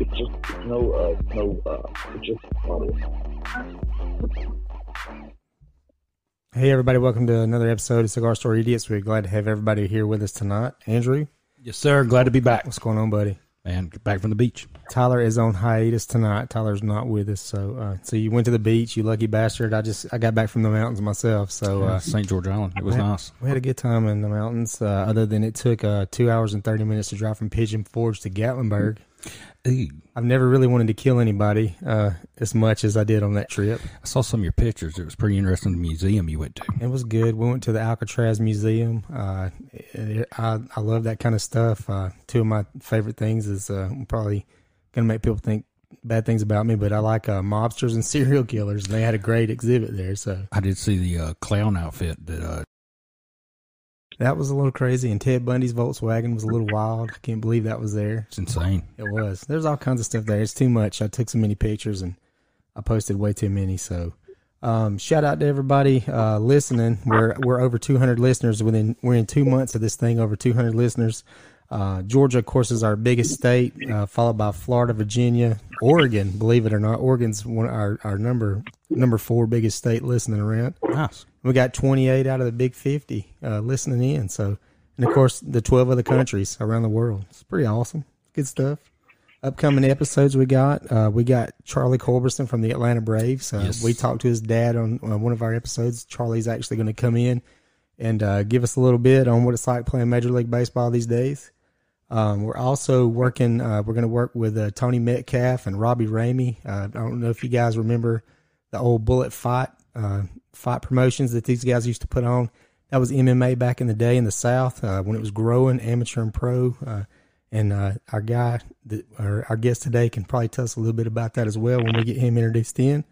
It's just no uh no uh it's just audio. Hey, everybody, welcome to another episode of Cigar Store Idiots. We're glad to have everybody here with us tonight. Andrew, Yes, sir. Glad to be back. what's going on, buddy? Man, back from the beach. Tyler is on hiatus tonight. Tyler's not with us, so uh, so you went to the beach, you lucky bastard. I just I got back from the mountains myself, so uh, St. George Island. It was we had- nice. We had a good time in the mountains. Uh, other than it took uh, two hours and thirty minutes to drive from Pigeon Forge to Gatlinburg. Ooh, I've never really wanted to kill anybody uh, as much as I did on that trip. I saw some of your pictures. It was pretty interesting. The museum you went to. It was good. We went to the Alcatraz Museum. Uh, it, I I love that kind of stuff. Uh, two of my favorite things is uh, probably gonna make people think bad things about me, but I like uh, mobsters and serial killers. And They had a great exhibit there, so I did see the uh, clown outfit that uh, that was a little crazy. And Ted Bundy's Volkswagen was a little wild. I can't believe that was there. it's insane. It was. There's all kinds of stuff there. It's too much. I took so many pictures and I posted way too many. So, um, shout out to everybody uh, listening. We're we're over 200 listeners within. We're in two months of this thing. Over 200 listeners. Uh, Georgia, of course, is our biggest state, uh, followed by Florida, Virginia, Oregon. Believe it or not, Oregon's one our our number number four biggest state listening around. Nice. We got 28 out of the big 50 uh, listening in. So, and of course, the 12 other countries around the world. It's pretty awesome. Good stuff. Upcoming episodes we got. Uh, we got Charlie Culberson from the Atlanta Braves. Uh, Yes. We talked to his dad on uh, one of our episodes. Charlie's actually going to come in and uh, give us a little bit on what it's like playing Major League Baseball these days. Um, we're also working. Uh, we're going to work with uh, Tony Metcalf and Robbie Ramey. Uh, I don't know if you guys remember the old Bullet Fight uh, fight promotions that these guys used to put on. That was MMA back in the day in the South uh, when it was growing, amateur and pro. Uh, and uh, our guy, that, our, our guest today, can probably tell us a little bit about that as well when we get him introduced in.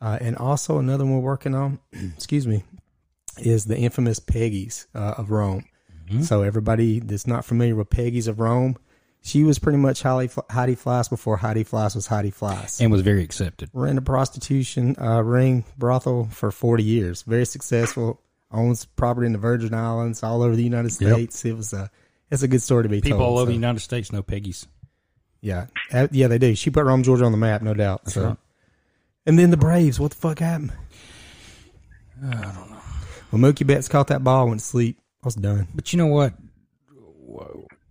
Uh, and also another one we're working on, excuse me, is the infamous Peggy's uh, of Rome. So everybody that's not familiar with Peggy's of Rome, she was pretty much Heidi, Heidi Fleiss before Heidi Fleiss was Heidi Fleiss. And was very accepted. Ran a prostitution uh, ring brothel for 40 years. Very successful. Owns property in the Virgin Islands, all over the United Yep. States. It was a, it's a good story to be People told. all over so, the United States know Peggy's. Yeah, Uh, yeah, they do. She put Rome, Georgia on the map, no doubt. so, right. and then the Braves. What the fuck happened? I don't know. When Mookie Betts caught that ball, went to sleep. I was done. But you know what?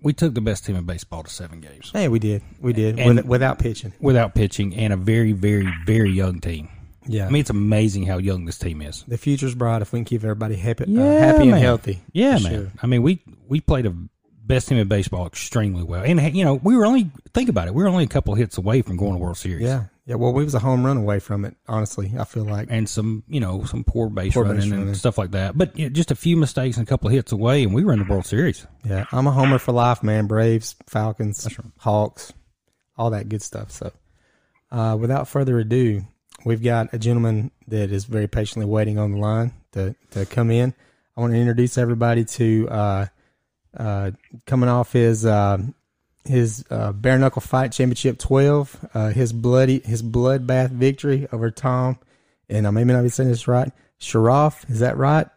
We took the best team in baseball to seven games Hey, we did. We did And- with, without pitching. without pitching and a very, very, very young team. Yeah, I mean, it's amazing how young this team is. the future's bright if we can keep everybody happy, uh, Yeah, happy and healthy. Yeah, man. sure. I mean, we we played a best team in baseball extremely well, and you know, we were only think about it, we were only a couple hits away from going to World Series. Yeah, yeah. Well, we was a home run away from it. Honestly, I feel like. and some you know some poor base Poor running base and running. stuff like that. But you know, just a few mistakes and a couple of hits away, and we were in the World Series. Yeah, I'm a homer for life, man. Braves, Falcons, Hawks, all that good stuff. So, uh, without further ado, we've got a gentleman that is very patiently waiting on the line to, to come in. I want to introduce everybody to uh, uh, coming off his uh, his uh, bare knuckle fight championship 12, uh, his bloody his bloodbath victory over Tom, and I may not be saying this right, Sharaf. Is that right?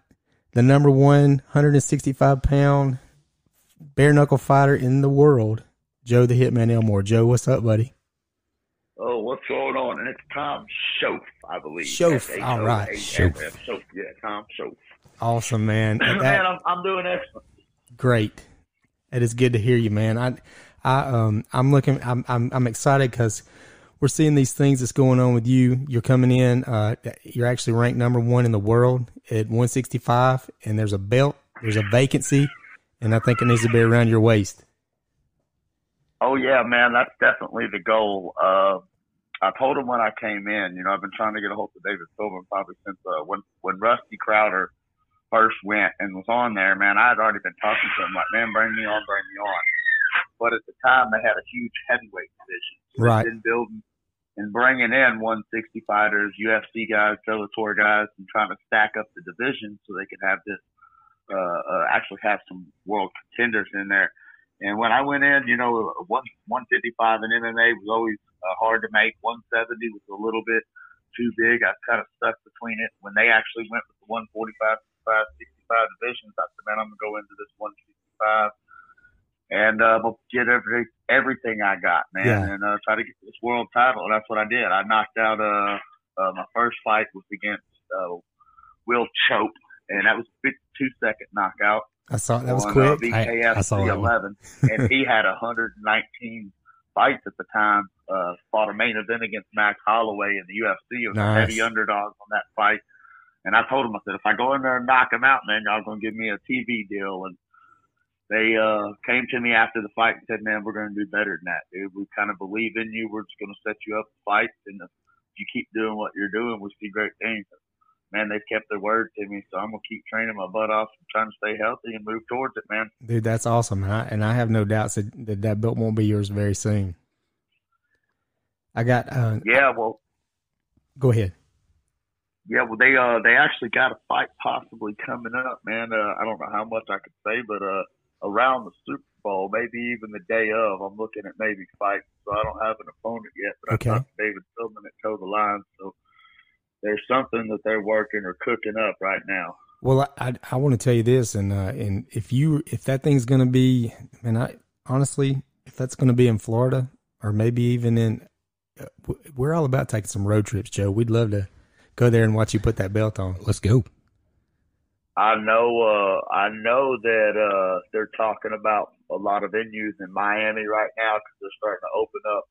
The number one 165 pound bare knuckle fighter in the world, Joe the Hitman Elmore. Joe, what's up, buddy? Oh, what's going on? And it's Tom Shoaf, I believe. Shoaf, S-H-O-A-F-F, all right. Shoaf. Shoaf, yeah, Tom Shoaf. Awesome, man. Man, That, I'm, I'm doing excellent. great. It is good to hear you, man. I, I, um, I'm looking. I'm, I'm, I'm excited because we're seeing these things that's going on with you. You're coming in. Uh, you're actually ranked number one in the world at 165, and there's a belt. There's a vacancy, and I think it needs to be around your waist. Oh yeah, man, that's definitely the goal. Uh, I told him when I came in, you know, I've been trying to get a hold of David Silver probably since uh, when when Rusty Crowder first went and was on there. Man, I had already been talking to him like, man, bring me on, bring me on. But at the time, they had a huge heavyweight division. So Right. Been building and bringing in 160 fighters, UFC guys, Bellator guys, and trying to stack up the division so they could have this, uh, uh, actually have some world contenders in there. And when I went in, you know, one 155 in MMA was always uh, hard to make. 170 was a little bit too big. I kind of stuck between it. When they actually went with the 145, 65, 65 divisions, I said, man, I'm gonna go into this 165 and uh, get every everything I got, man, yeah. and uh, try to get this world title. And that's what I did. I knocked out uh, uh my first fight was against uh, Will Chope, and that was a 52 second knockout. I saw that was on, quick. Uh, BKF I, I saw 11, and he had 119 fights at the time. Uh, fought a main event against Max Holloway in the UFC. It was nice. a heavy underdog on that fight. And I told him, I said, if I go in there and knock him out, man, y'all gonna give me a TV deal. And they uh, came to me after the fight and said, man, we're gonna do better than that, dude. We kind of believe in you. We're just gonna set you up to fight, and if you keep doing what you're doing, we see great things. Man, they've kept their word to me, so I'm gonna keep training my butt off, and trying to stay healthy and move towards it, man. Dude, that's awesome, and I, and I have no doubts that, that that belt won't be yours very soon. I got. Uh, yeah, well, go ahead. Yeah, well, they uh they actually got a fight possibly coming up, man. Uh, I don't know how much I could say, but uh around the Super Bowl, maybe even the day of, I'm looking at maybe fighting. So I don't have an opponent yet, but okay. I talked to David Silverman at Toe the Line, so there's something that they're working or cooking up right now. Well, I I, I want to tell you this, and uh, and if you if that thing's going to be, and I honestly, if that's going to be in Florida or maybe even in we're all about taking some road trips, Joe. We'd love to go there and watch you put that belt on. Let's go. I know. Uh, I know that uh, they're talking about a lot of venues in Miami right now because they're starting to open up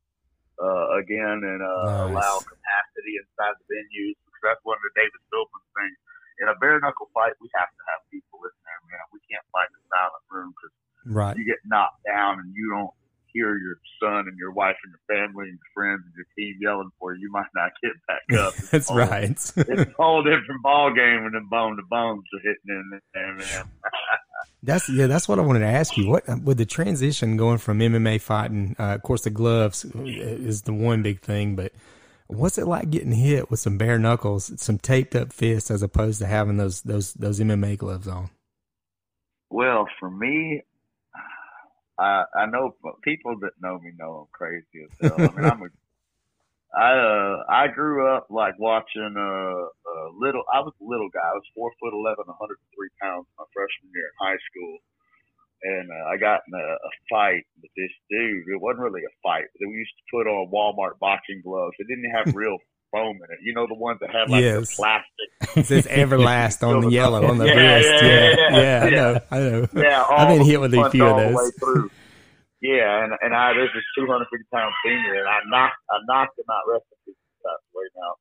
uh, again and uh, nice. allow capacity inside the venues. That's one of the David Silverman things. In a bare knuckle fight, we have to have people in there, man. We can't fight in a silent room because right. you get knocked down and you don't hear your son and your wife and your family and your friends and your team yelling for you, you might not get back up. That's right. it's a whole different ball game when the bone to bones are hitting in there, man. that's yeah. That's what I wanted to ask you. What with the transition going from MMA fighting? Uh, of course, the gloves is the one big thing, but what's it like getting hit with some bare knuckles, some taped up fists, as opposed to having those those those MMA gloves on? Well, for me, I I know people that know me know I'm crazy as hell. I mean, I'm a I uh I grew up like watching uh, uh little I was a little guy. I was four foot eleven, 103 pounds my freshman year in high school. And uh, I got in a, a fight with this dude. It wasn't really a fight. But we used to put on Walmart boxing gloves. It didn't have real foam in it. You know the ones that have like yes. the plastic. It says Everlast on the yellow on the yeah, wrist. Yeah, yeah, yeah, yeah, I know. I know. Yeah, I've been hit with a few of those. Yeah, and and I this is 250 pound senior, and I knocked I knocked him out. Rest in peace, passed away now.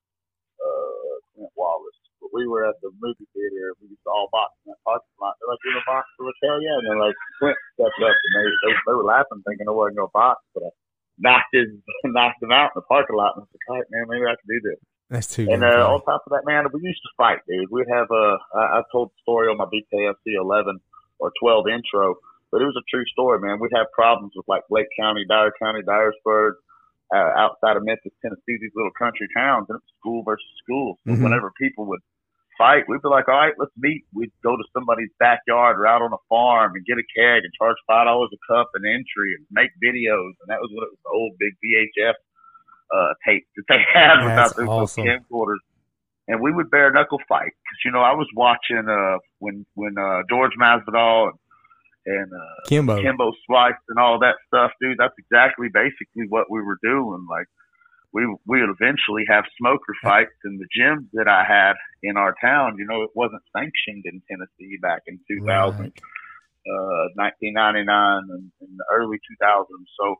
Uh, Clint Wallace. But we were at the movie theater. And we used to all box in that parking lot. They're like, "You gonna box?" We're like, yeah!" And then like Clint stepped up, and they they, they were laughing, thinking I wasn't gonna box, but I knocked his knocked him out in the parking lot. And I was like, "All right, man, maybe I can do this." That's too. And uh, on top of that, man, we used to fight, dude. We'd have a. Uh, told the story on my BKFC 11 or 12 intro but it was a true story, man. We'd have problems with like Lake County, Dyer County, Dyersburg, uh, outside of Memphis, Tennessee, these little country towns, and it was school versus school. So mm-hmm. whenever people would fight, we'd be like, all right, let's meet. We'd go to somebody's backyard or out on a farm and get a keg and charge five dollars a cup and entry and make videos. And that was what it was the old big VHS uh, tape that they had That's without those awesome. camcorders. And we would bare knuckle fight because you know I was watching uh when when uh George Masvidal and and uh, Kimbo. Kimbo Slice and all that stuff, dude. That's exactly basically what we were doing. Like we we would eventually have smoker fights in the gyms that I had in our town. You know, it wasn't sanctioned in Tennessee back in 2000, right. uh, 1999, and in the early 2000s. So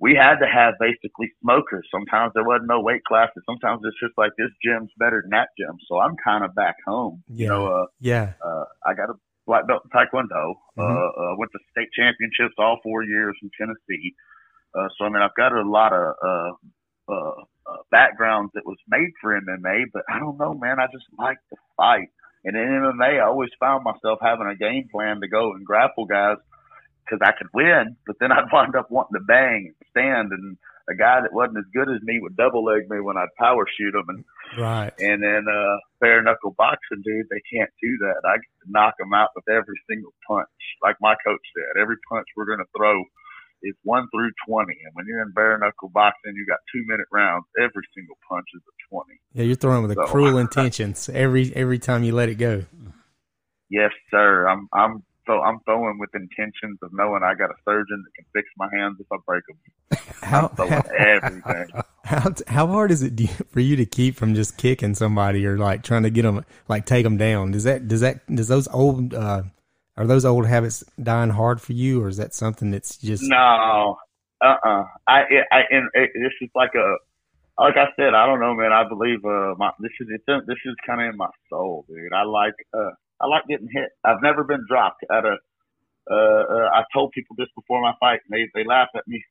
we had to have basically smokers. Sometimes there wasn't no weight classes. Sometimes it's just like this gym's better than that gym. So I'm kind of back home. Yeah. You know, uh, yeah. Uh, I got a black belt in Taekwondo. Mm-hmm. Uh, uh, went to state championships all four years in Tennessee. Uh, so I mean, I've got a lot of uh, uh, uh, backgrounds that was made for MMA, but I don't know, man. I just like to fight. And in MMA, I always found myself having a game plan to go and grapple guys because I could win, but then I'd wind up wanting to bang and stand and a guy that wasn't as good as me would double leg me when I'd power shoot him, and right. And then uh, bare knuckle boxing, dude, they can't do that. I get to knock them out with every single punch, like my coach said. Every punch we're gonna throw is one through twenty, and when you're in bare knuckle boxing, you got two minute rounds. Every single punch is a twenty. Yeah, you're throwing with so, cruel intentions every every time you let it go. Yes, sir. I'm I'm so I'm throwing with intentions of knowing I got a surgeon that can fix my hands if I break them. How, how everything. How how hard is it for you to keep from just kicking somebody or like trying to get them like take them down? Does that does that does those old uh, are those old habits dying hard for you, or is that something that's just no? Uh uh-uh. uh I I and it, this is like a like I said, I don't know, man. I believe uh my this is it's, this is kind of in my soul, dude. I like uh I like getting hit. I've never been dropped at a. Uh, uh, I told people this before my fight, and they they laugh at me,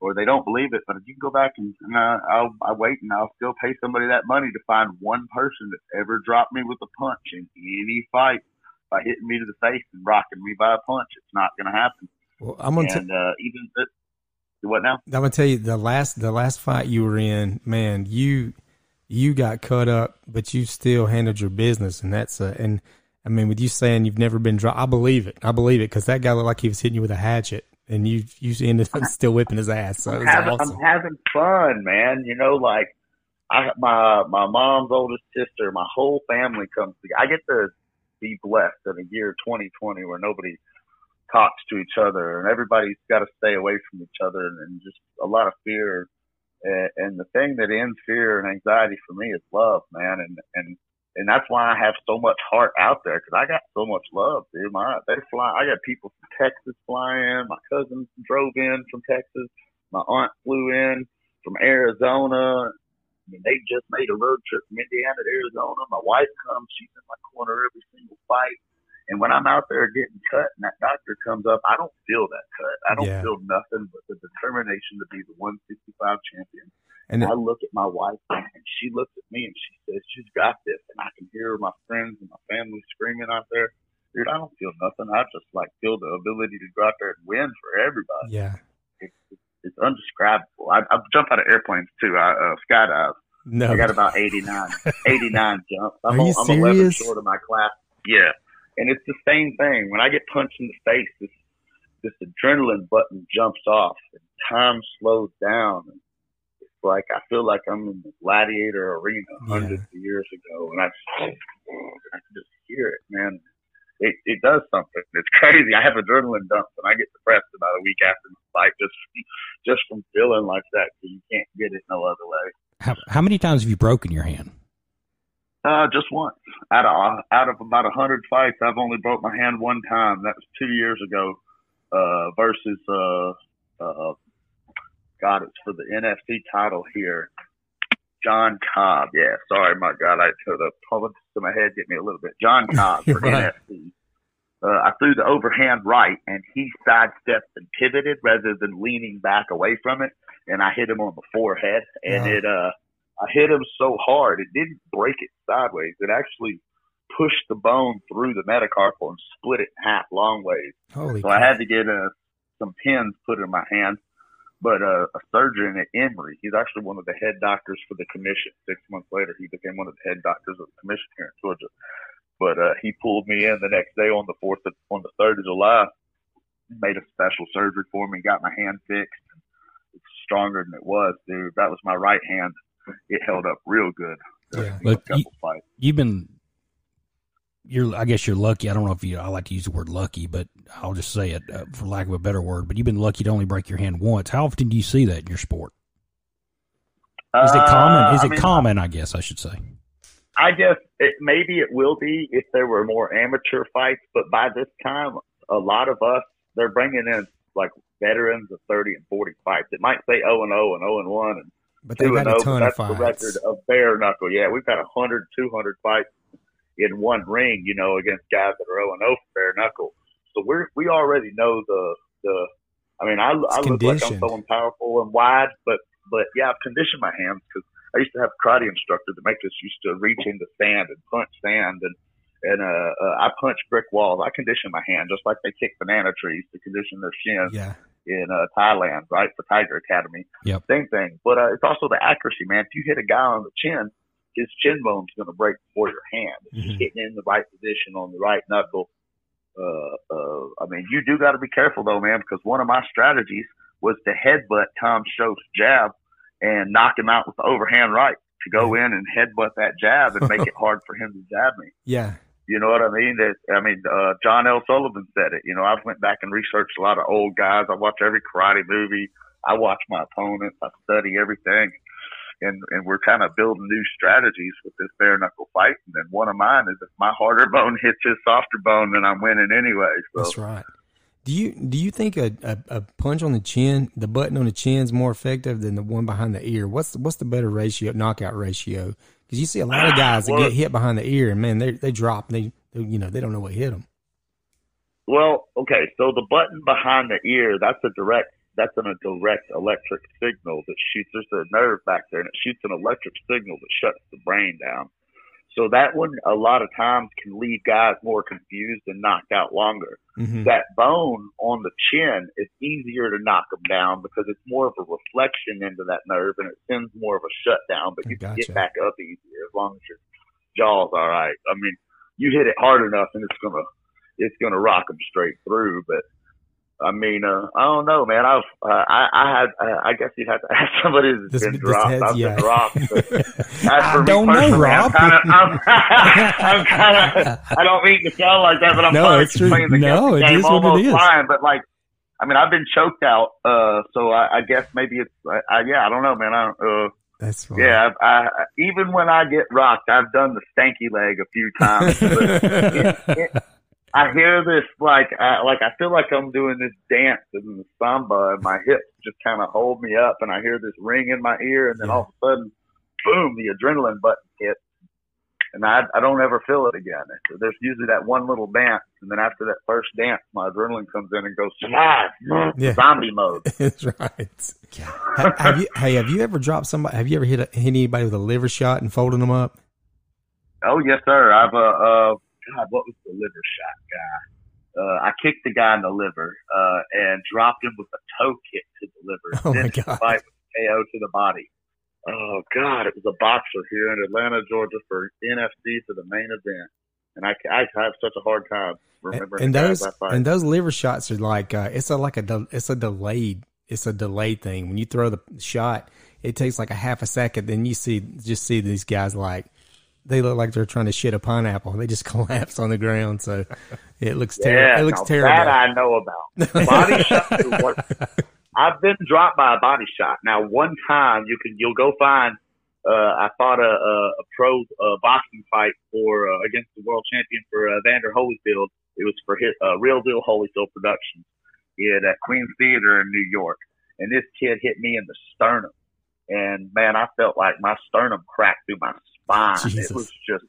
or they don't believe it. But if you can go back and, and uh, I'll I wait and I'll still pay somebody that money to find one person that's ever dropped me with a punch in any fight by hitting me to the face and rocking me by a punch. It's not going to happen. Well, I'm gonna and, t- uh, even what now? I'm gonna tell you the last the last fight you were in, man. You you got cut up, but you still handled your business, and that's a and I mean, with you saying you've never been dropped, I believe it. I believe it because that guy looked like he was hitting you with a hatchet, and you you ended up still whipping his ass. So I'm having, awesome. I'm having fun, man. You know, like I my my mom's oldest sister, my whole family comes together. I get to be blessed in a year 2020 where nobody talks to each other and everybody's got to stay away from each other and, and just a lot of fear. And, and the thing that ends fear and anxiety for me is love, man. And and and that's why I have so much heart out there because I got so much love, dude. My they fly. I got people from Texas flying. My cousins drove in from Texas. My aunt flew in from Arizona. I mean, they just made a road trip from Indiana to Arizona. My wife comes. She's in my corner every single fight. And when I'm out there getting cut and that doctor comes up, I don't feel that cut. I don't yeah. feel nothing but the determination to be the 165 champion. And I look at my wife and she looks at me and she says, She's got this. And I can hear my friends and my family screaming out there. Dude, I don't feel nothing. I just like feel the ability to go out there and win for everybody. Yeah. It's, it's, it's undescribable. I, I jump out of airplanes too. I uh, skydive. No. I got about 89, 89 jumps. I'm, Are you I'm serious? 11 short of my class. Yeah. And it's the same thing. When I get punched in the face, this, this adrenaline button jumps off and time slows down. And it's like I feel like I'm in the gladiator arena hundreds of years ago, and I, just, I can just hear it, man. It it does something. It's crazy. I have adrenaline dumps, and I get depressed about a week after the fight just just from feeling like that. Because you can't get it no other way. How how many times have you broken your hand? Uh, just once. Out of out of about a hundred fights, I've only broke my hand one time. That was two years ago. Uh, versus uh, uh, God, it's for the NFC title here. John Cobb. Yeah, sorry, my God, I told the public to my head get me a little bit. John Cobb for right. NFC. Uh, I threw the overhand right, and he sidestepped and pivoted rather than leaning back away from it, and I hit him on the forehead, and yeah. it uh, I hit him so hard it didn't break it sideways. It actually pushed the bone through the metacarpal and split it in half long ways. Holy so God. I had to get uh, some pins put in my hand but uh, a surgeon at Emory. He's actually one of the head doctors for the commission. Six months later, he became one of the head doctors of the commission here in Georgia. But uh, he pulled me in the next day on the fourth, of, on the third of July, made a special surgery for me, got my hand fixed. It's stronger than it was, dude. That was my right hand. It held up real good. Yeah, but you, you've been you're I guess you're lucky. I don't know if you I like to use the word lucky, but I'll just say it uh, for lack of a better word. But you've been lucky to only break your hand once. How often do you see that in your sport? Is it common? Is uh, it mean, common? I guess I should say. I guess it, maybe it will be if there were more amateur fights, but by this time, a lot of us they're bringing in like veterans of thirty and forty fights. It might say zero and zero oh and zero oh and one and but two and zero, but that's the record of bare knuckle. Yeah, we've got 100, 200 fights in one ring, you know, against guys that are 0 and 0 for bare knuckle. So we're we already know the the. I mean, I, I look like I'm so powerful and wide, but but yeah, I've conditioned my hands because I used to have a karate instructor that make us used to reach into sand and punch sand and and uh, uh I punch brick walls. I condition my hand just like they kick banana trees to condition their shin. Yeah. in uh, Thailand, right, for Tiger Academy. Yep. Same thing. But uh, it's also the accuracy, man. If you hit a guy on the chin, his chin bone's going to break before your hand. If Mhm. he's hitting in the right position on the right knuckle. Uh, uh, I mean, you do got to be careful though, man, because one of my strategies was to headbutt Tom Shoaf's jab and knock him out with the overhand right to go in and headbutt that jab and make it hard for him to jab me. Yeah. You know what I mean? That I mean, uh, John L. Sullivan said it. You know, I've went back and researched a lot of old guys. I watch every karate movie. I watch my opponents. I study everything, and and we're kind of building new strategies with this bare knuckle fight. And then one of mine is if my harder bone hits his softer bone, then I'm winning anyway. So That's right. Do you do you think a, a, a punch on the chin, the button on the chin, is more effective than the one behind the ear? What's the, what's the better ratio, knockout ratio? Because you see a lot of guys that Well- get hit behind the ear, and man, they they drop. They, they you know they don't know what hit them. Well, okay, so the button behind the ear, that's a direct that's an, a direct electric signal that shoots there's a nerve back there and it shoots an electric signal that shuts the brain down. So that one a lot of times can leave guys more confused and knocked out longer. hmm That bone on the chin is easier to knock them down because it's more of a reflection into that nerve and it sends more of a shutdown, but you can get back up easier as long as your jaw's all right. I mean, you hit it hard enough and it's gonna it's gonna rock them straight through. But I mean, uh, I don't know, man. I've uh, I I had uh, I guess you'd have to ask somebody that's This- been dropped. heads- I've yeah. been as I for don't know, personally, Rob. I'm kind of I don't mean to sound like that, but I'm No, it's true. playing the No, it guessing game is what it is. fine, but like. I mean, I've been choked out, uh, so I, I guess maybe it's, I, I, yeah, I don't know, man. I, uh, That's right. yeah, I, I, even when I get rocked, I've done the stanky leg a few times. But it, it, I hear this like, I, like I feel like I'm doing this dance in the samba, and my hips just kind of hold me up, and I hear this ring in my ear, and then Yeah. all of a sudden, boom, the adrenaline button hits, and I, I don't ever feel it again. There's usually that one little dance, and then after that first dance, my adrenaline comes in and goes survive, Yeah. zombie mode. That's right. have, have you? Hey, have you ever dropped somebody? Have you ever hit, a, hit anybody with a liver shot and folded them up? Oh yes, sir. I've uh, uh God, what was the liver shot guy? Uh, I kicked the guy in the liver uh, and dropped him with a toe kick to the liver. Oh, my God. Fight with KO to the body. Oh God, it was a boxer here in Atlanta, Georgia, for NFC for the main event, and I, I have such a hard time remembering. and guys those and those liver shots are like uh, it's a like a de- it's a delayed it's a delayed thing. When you throw the shot, it takes like a half a second. Then you see just see these guys like they look like they're trying to shit a pineapple. They just collapse on the ground. So it looks terrible. yeah, it looks terrible. That I know about. Body shots are I've been dropped by a body shot. Now, one time you can you'll go find. Uh, I fought a, a, a pro uh, boxing fight for uh, against the world champion for uh, Vander Holyfield. It was for his uh, Real Deal Holyfield Productions at Queens Theater in New York, and this kid hit me in the sternum, and man, I felt like my sternum cracked through my Jesus. It was just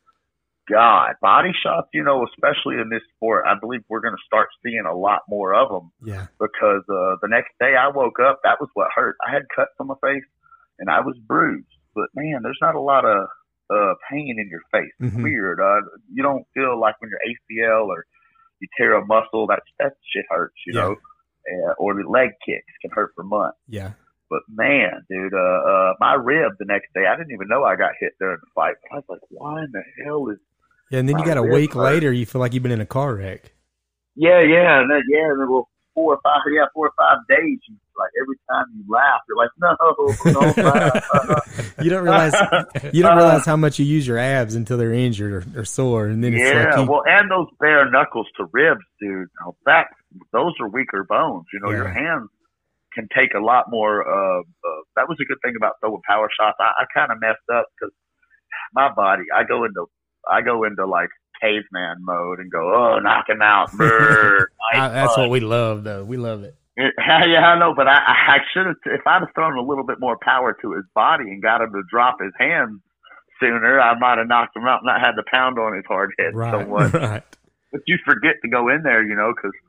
God body shots. You know, especially in this sport, I believe we're going to start seeing a lot more of them yeah, because uh, the next day I woke up, that was what hurt. I had cuts on my face and I was bruised. But man, there's not a lot of uh, pain in your face. It's Mhm. weird. Uh, you don't feel like when your ACL or you tear a muscle, that that shit hurts. You Yeah. know, uh, or the leg kicks can hurt for months. yeah. But man, dude, uh, uh, my rib the next day, I didn't even know I got hit during the fight. I was like, why in the hell is Yeah, and then you got a week hurt. later, you feel like you've been in a car wreck. Yeah, yeah, and then, yeah, and then well, four or five, yeah, four or five days. You like every time you laugh, you're like, no, don't laugh. you don't realize you don't realize how much you use your abs until they're injured or, or sore, and then it's yeah, like you, well, and those bare knuckles to ribs, dude. Now that those are weaker bones. You know, your hands can take a lot more. Uh, uh, that was a good thing about throwing power shots. I, I kind of messed up because my body, I go into, I go into like caveman mode and go, oh, knock him out. Brr, I- nice that's punch. what we love, though. We love it. Yeah, I know, but I, I should have. If I'd have thrown a little bit more power to his body and got him to drop his hands sooner, I might have knocked him out, and not had to pound on his hard head Right, somewhat. right. But you forget to go in there, you know, because yeah,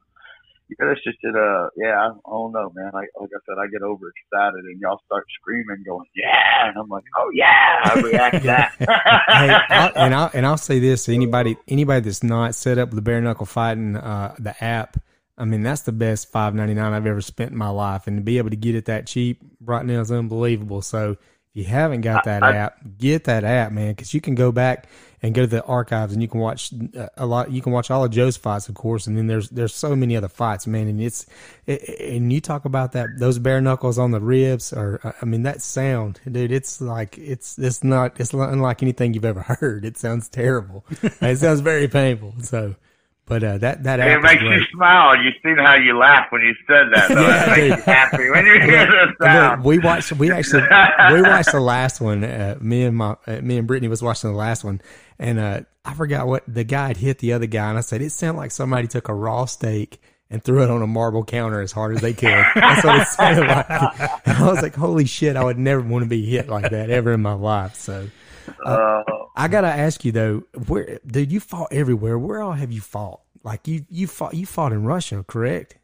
that's just it. Uh, yeah, I, I don't know, man. Like, like I said, I get overexcited, and y'all start screaming, going, "Yeah!" And I'm like, "Oh yeah!" I react to that. hey, I'll, and I'll and I'll say this: to anybody anybody that's not set up with the bare knuckle fighting uh, the app, I mean, that's the best five ninety nine I've ever spent in my life, and to be able to get it that cheap right now is unbelievable. So if you haven't got that I, app, get that app, man, because you can go back and go to the archives and you can watch uh, a lot. You can watch all of Joe's fights, of course, and then there's there's so many other fights, man. And it's it, and you talk about that those bare knuckles on the ribs, or uh, I mean that sound, dude. It's like it's it's not it's unlike anything you've ever heard. It sounds terrible. it sounds very painful. So. But uh, that that it makes you smile. You seen how you laugh when you said that. Though. yeah, it makes you happy when you hear the sound. we watched. We actually we watched the last one. Uh, me and my uh, me and Brittany was watching the last one, and uh, I forgot what the guy had hit the other guy, and I said it sounded like somebody took a raw steak and threw it on a marble counter as hard as they could. That's what it sounded like. And I was like, holy shit, I would never want to be hit like that ever in my life. So. Uh, I gotta ask you though, where dude, you fought everywhere. Where all have you fought? Like you, you fought, you fought in Russia, correct?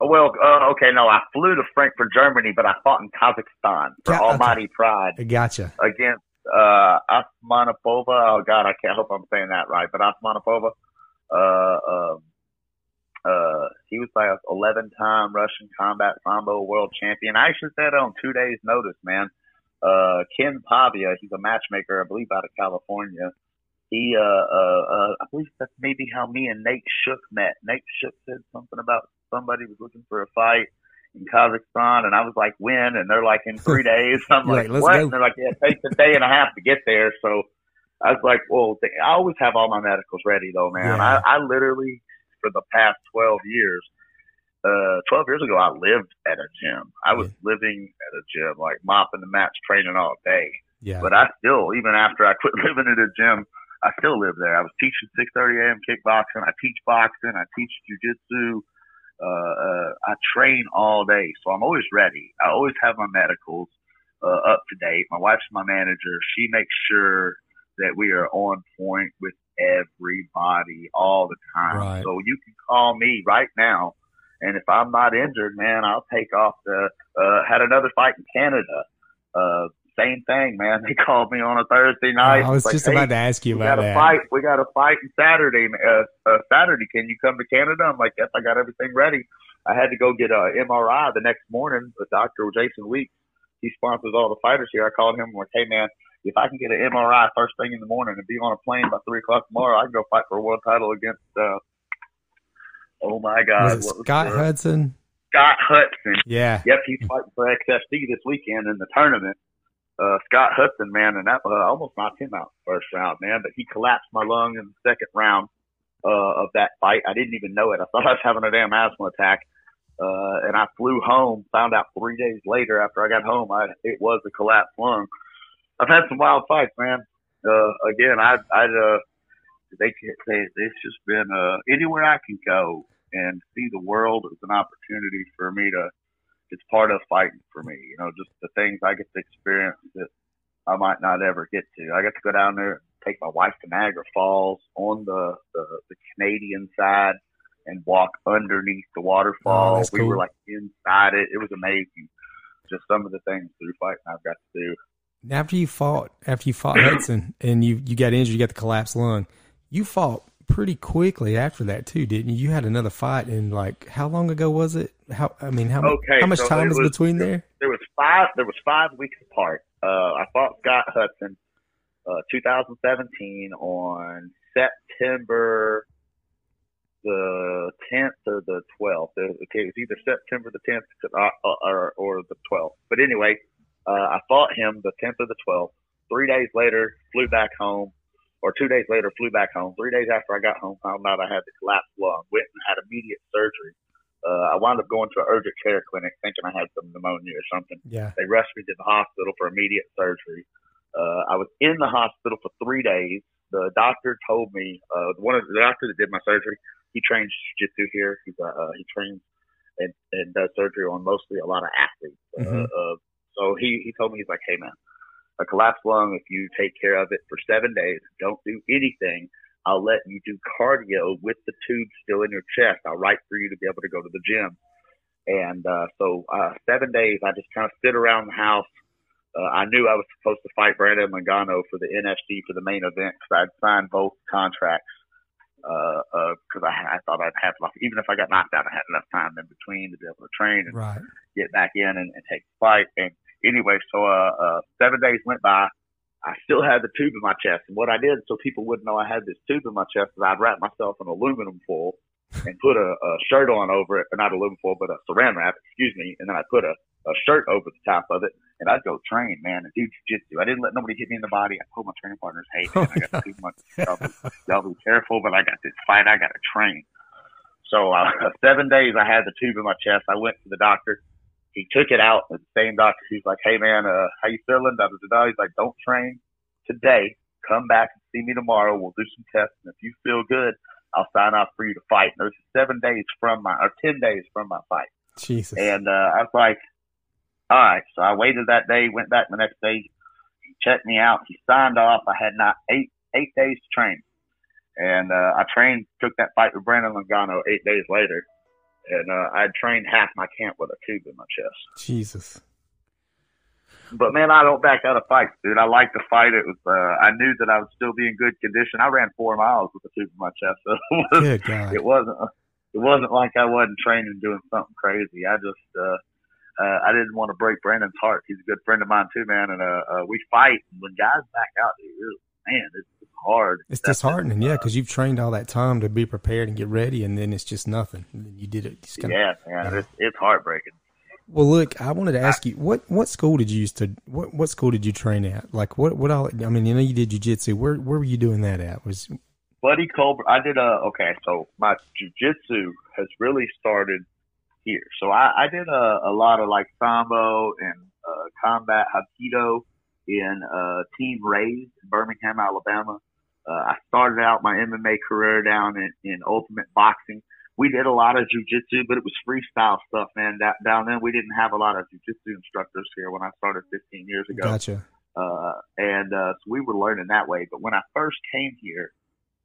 Well, uh, okay, no, I flew to Frankfurt, Germany, but I fought in Kazakhstan for. Almighty Pride. Gotcha. Against uh, Osmanopova. Oh God, I can't hope I'm saying that right, but Osmanopova. Uh, um, uh, he was like 11 time Russian combat sambo world champion. I actually said on two days notice, man. Uh, Ken Pavia, he's a matchmaker, I believe, out of California. He, uh, uh, uh, I believe that's maybe how me and Nate Shook met. Nate Shook said something about somebody was looking for a fight in Kazakhstan, and I was like, when? And they're like, in three days. I'm like, what? Go. And they're like, yeah, it takes a day and a half to get there. So I was like, well, I always have all my medicals ready, though, man. Yeah. I, I literally, for the past 12 years, uh, 12 years ago, I lived at a gym. I was yeah. living at a gym, like mopping the mats, training all day. Yeah. But I still, even after I quit living at a gym, I still live there. I was teaching 6:30 a.m. kickboxing. I teach boxing. I teach jujitsu. Uh, uh, I train all day, so I'm always ready. I always have my medicals uh, up to date. My wife's my manager. She makes sure that we are on point with everybody all the time. Right. So you can call me right now and if I'm not injured, man, I'll take off the. Uh, had another fight in Canada. Uh, same thing, man. They called me on a Thursday night. I was like, just hey, about to ask you about. We got a fight. We got a fight on Saturday. Uh, uh, Saturday, can you come to Canada? I'm like, yes, I got everything ready. I had to go get a MRI the next morning. The doctor, Jason Weeks, he sponsors all the fighters here. I called him. I'm like, hey, man, if I can get an MRI first thing in the morning and be on a plane by three o'clock tomorrow, I can go fight for a world title against uh, Oh my God! Scott Hudson? Scott Hudson. Yeah. Yep, he's fighting for XFC this weekend in the tournament. Uh, Scott Hudson, man, and that uh, almost knocked him out first round, man. But he collapsed my lung in the second round uh, of that fight. I didn't even know it. I thought I was having a damn asthma attack. Uh, and I flew home, found out three days later after I got home, I, it was a collapsed lung. I've had some wild fights, man. Uh, again, I, I, uh, they can't say it's just been uh, anywhere I can go and see the world as an opportunity for me to. It's part of fighting for me, you know, just the things I get to experience that I might not ever get to. I got to go down there, take my wife to Niagara Falls on the the, the Canadian side, and walk underneath the waterfall. Oh, we cool. were like inside it. It was amazing. Just some of the things through fighting I've got to do. After you fought, after you fought Hudson, and you you got injured, you got the collapsed lung you fought pretty quickly after that too, didn't you? You had another fight in like how long ago was it? How I mean, how okay, how much so time is was, between there? There was five. There was five weeks apart. Uh, I fought Scott Hudson, uh, 2017 on September the 10th or the 12th. Okay, it was either September the 10th or, or, or the 12th. But anyway, uh, I fought him the 10th or the 12th. Three days later, flew back home or two days later, flew back home. Three days after I got home, found out I had the collapsed lung. Went and had immediate surgery. Uh, I wound up going to an urgent care clinic thinking I had some pneumonia or something. Yeah. They rushed me to the hospital for immediate surgery. Uh, I was in the hospital for three days. The doctor told me, uh, one of the doctor that did my surgery, he trains jiu-jitsu here. He's uh, uh, he trains and, and does surgery on mostly a lot of athletes. Uh, mm-hmm. Uh, so he, he told me, he's like, hey man, a collapsed lung, if you take care of it for seven days, don't do anything, I'll let you do cardio with the tube still in your chest. I'll write for you to be able to go to the gym. And uh, so uh, seven days, I just kind of sit around the house. Uh, I knew I was supposed to fight Brandon Ngannou for the NFC for the main event because I'd signed both contracts because uh, uh, I, I thought I'd have enough. Even if I got knocked out, I had enough time in between to be able to train and right. get back in and, and take the fight. And anyway, so uh, uh, seven days went by. I still had the tube in my chest, and what I did so people wouldn't know I had this tube in my chest is I'd wrap myself in aluminum foil and put a, a shirt on over it, or not aluminum foil, but a saran wrap, excuse me, and then I put a, a shirt over the top of it, and I'd go train, man, and do jiu-jitsu. I didn't let nobody hit me in the body. I told my training partners, hey, man, I got too much. Y'all be, y'all be careful, but I got this fight. I got to train. So uh, seven days I had the tube in my chest. I went to the doctor. He took it out. and The same doctor. He's like, "Hey man, uh, how you feeling?" Da, da, da, da. He's like, "Don't train today. Come back and see me tomorrow. We'll do some tests, and if you feel good, I'll sign off for you to fight." And was seven days from my or ten days from my fight. Jesus. And uh, I was like, "All right." So I waited that day. Went back the next day. He checked me out. He signed off. I had not eight eight days to train. And uh, I trained, took that fight with Brandon Longano eight days later, and uh, I trained half my camp with a tube in my chest. Jesus. But man, I don't back out of fights, dude. I like to fight. It was, uh, I knew that I would still be in good condition. I ran four miles with a tube in my chest, so it, was, it wasn't, it wasn't like I wasn't training doing something crazy. I just, uh, uh, I didn't want to break Brandon's heart. He's a good friend of mine too, man. And uh, uh we fight. And when guys back out, dude, man, it's, it's hard. It's That's disheartening, yeah, uh, because you've trained all that time to be prepared and get ready, and then it's just nothing. You did it. Just kinda, yeah, man, it's, it's heartbreaking. Well, look, I wanted to ask you what what school did you used to what what school did you train at? Like what what all? I mean, you know, you did jujitsu. Where where were you doing that at? Was Buddy Colbert, I did a okay. So my jujitsu has really started here. So I, I did a, a lot of like sambo and uh, combat hapkido in uh, Team Raised in Birmingham, Alabama. Uh, I started out my MMA career down in, in Ultimate Boxing. We did a lot of jujitsu, but it was freestyle stuff, man. That, down then, we didn't have a lot of jujitsu instructors here when I started 15 years ago. gotcha? Uh, and uh, so we were learning that way. But when I first came here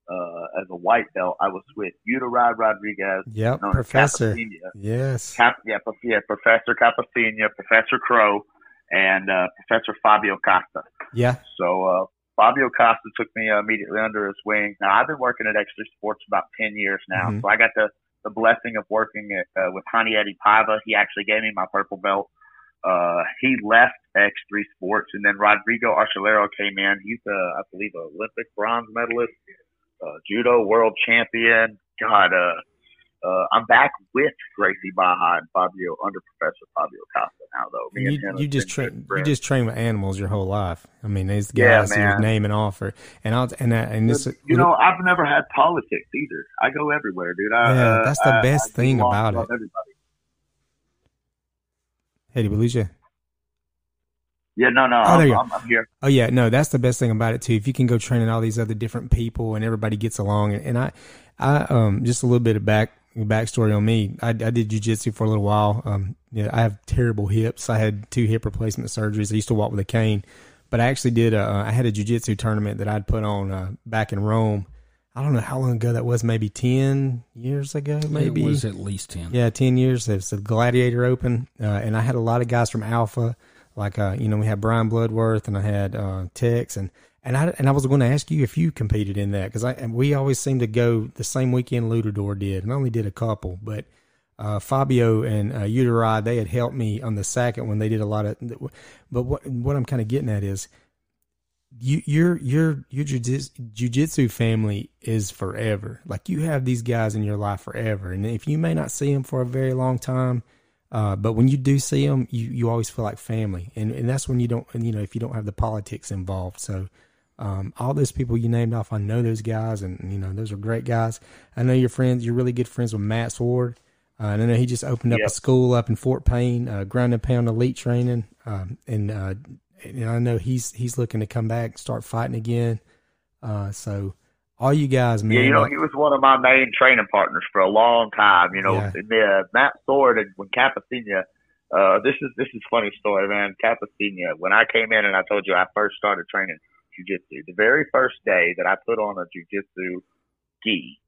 uh, as a white belt, I was with Uterod Rodriguez, Yep, Professor. Yes. Cap, yeah, yeah, Professor Capacina, Professor Crow, and uh, Professor Fabio Costa. Yeah. So uh, Fabio Costa took me uh, immediately under his wing. Now I've been working at X3 Sports about ten years now, Mhm. so I got the the blessing of working at, uh, with Hani Eddie Paiva. He actually gave me my purple belt. Uh, he left X3 Sports, and then Rodrigo Archulero came in. He's, uh, I believe, an Olympic bronze medalist, uh, judo world champion. God, uh, uh, I'm back with Gracie Barra and Fabio under Professor Fabio Costa now, though. Me You, you just train you just train with animals your whole life. I mean, these Yeah, guys you man. name and offer, and I'll and that, and this you know, I've never had politics either. I go everywhere, dude. I, Yeah, uh, that's the I- best I thing about it. Everybody. Hey, did we lose you? Yeah, no, no, Oh, there I'm, you go. I'm, I'm here. Oh yeah, no, that's the best thing about it too. If you can go training all these other different people and everybody gets along, and, and I, I um just a little bit of back backstory on me. I, I did jujitsu for a little while. Um, yeah, I have terrible hips. I had two hip replacement surgeries. I used to walk with a cane, but I actually did. A, I had a jujitsu tournament that I'd put on uh, back in Rome. I don't know how long ago that was. Maybe ten years ago. Maybe it was at least ten. yeah, ten years. It was the Gladiator Open, uh, and I had a lot of guys from Alpha, like uh, you know, we had Brian Bloodworth, and I had uh, Tex, and and I and I was going to ask you if you competed in that because I and we always seem to go the same weekend Ludador did, and I only did a couple, but uh, Fabio and uh, Uterod they had helped me on the second when they did a lot of. But what what I'm kind of getting at is. You, your your your jujitsu family is forever. Like you have these guys in your life forever, and if you may not see them for a very long time, uh, but when you do see them, you, you always feel like family, and and that's when you don't, and, you know, if you don't have the politics involved. So, um, all those people you named off, I know those guys, and you know those are great guys. I know your friends, you're really good friends with Matt Sword, uh, and I know he just opened up Yep. a school up in Fort Payne, uh, ground and pound elite training, um, and uh, and I know he's he's looking to come back, and start fighting again. Uh, so all you guys, man, Yeah, you know, he was one of my main training partners for a long time. You know, Yeah. the, Matt Sword and when Capacina, uh, this is this is funny story, man. Capacina, when I came in and I told you I first started training jujitsu, the very first day that I put on a jujitsu gi,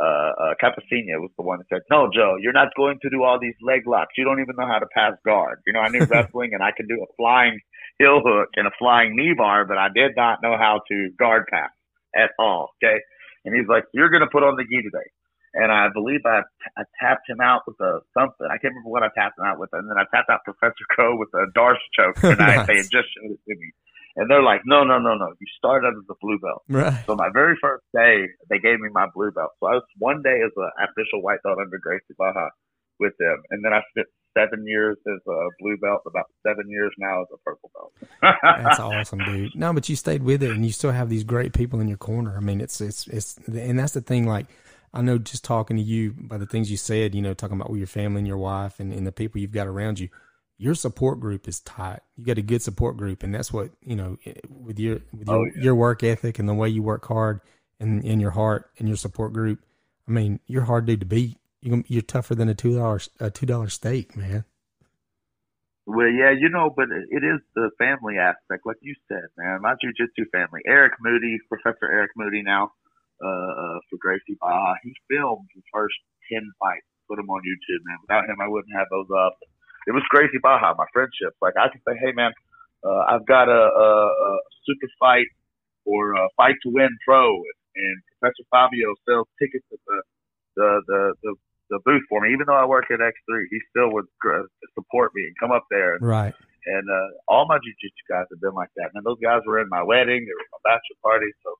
uh, uh, Capacina was the one that said, "No, Joe, you're not going to do all these leg locks. You don't even know how to pass guard. You know, I knew wrestling and I could do a flying heel hook and a flying knee bar, but I did not know how to guard pass at all. Okay. And he's like, "You're going to put on the gi today." And I believe I, I tapped him out with a something. I can't remember what I tapped him out with. And then I tapped out Professor Co with a Darce choke. And nice. I, they had just showed it to me. And they're like, no, no, no, no. You start out as a blue belt. Right. So my very first day, they gave me my blue belt. So I was one day as an official white belt under Gracie Barra with them. And then I spent seven years as a blue belt, about seven years now as a purple belt. that's awesome, dude. No, but you stayed with it, and you still have these great people in your corner. I mean, it's it's it's, and that's the thing. Like, I know just talking to you by the things you said, you know, talking about with your family and your wife and, and the people you've got around you. Your support group is tight. You got a good support group, and that's what you know with your with your, oh, yeah. your work ethic and the way you work hard and in your heart and your support group. I mean, you're hard dude to beat you you're tougher than a two dollar a two dollar steak, man. Well, yeah, you know, but it is the family aspect, like you said, man. My jujitsu family, Eric Moody, Professor Eric Moody, now uh, uh for Gracie Barra, he filmed his first ten fights, put them on YouTube, man. Without him, I wouldn't have those up. It was Gracie Barra, my friendship. Like I could say, hey, man, uh, I've got a, a, a super fight or a fight to win pro, and Professor Fabio sells tickets at the the the, the the booth for me. Even though I work at X3, he still would support me and come up there. And, right. And uh, all my jiu-jitsu guys have been like that. And those guys were in my wedding, they were at my bachelor party. So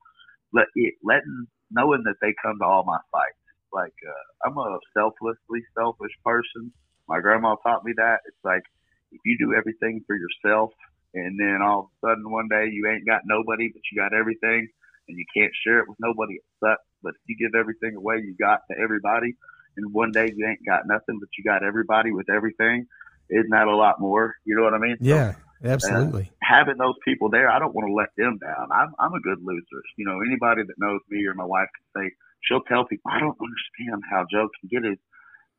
let letting knowing that they come to all my fights. Like uh, I'm a selflessly selfish person. My grandma taught me that. It's like if you do everything for yourself, and then all of a sudden one day you ain't got nobody, but you got everything, and you can't share it with nobody, it sucks. But if you give everything away you got to everybody, and one day you ain't got nothing, but you got everybody with everything. Isn't that a lot more? You know what I mean? Yeah, so, absolutely. Uh, having those people there, I don't want to let them down. I'm I'm a good loser. You know, anybody that knows me or my wife can say she'll tell people, I don't understand how Joe can get his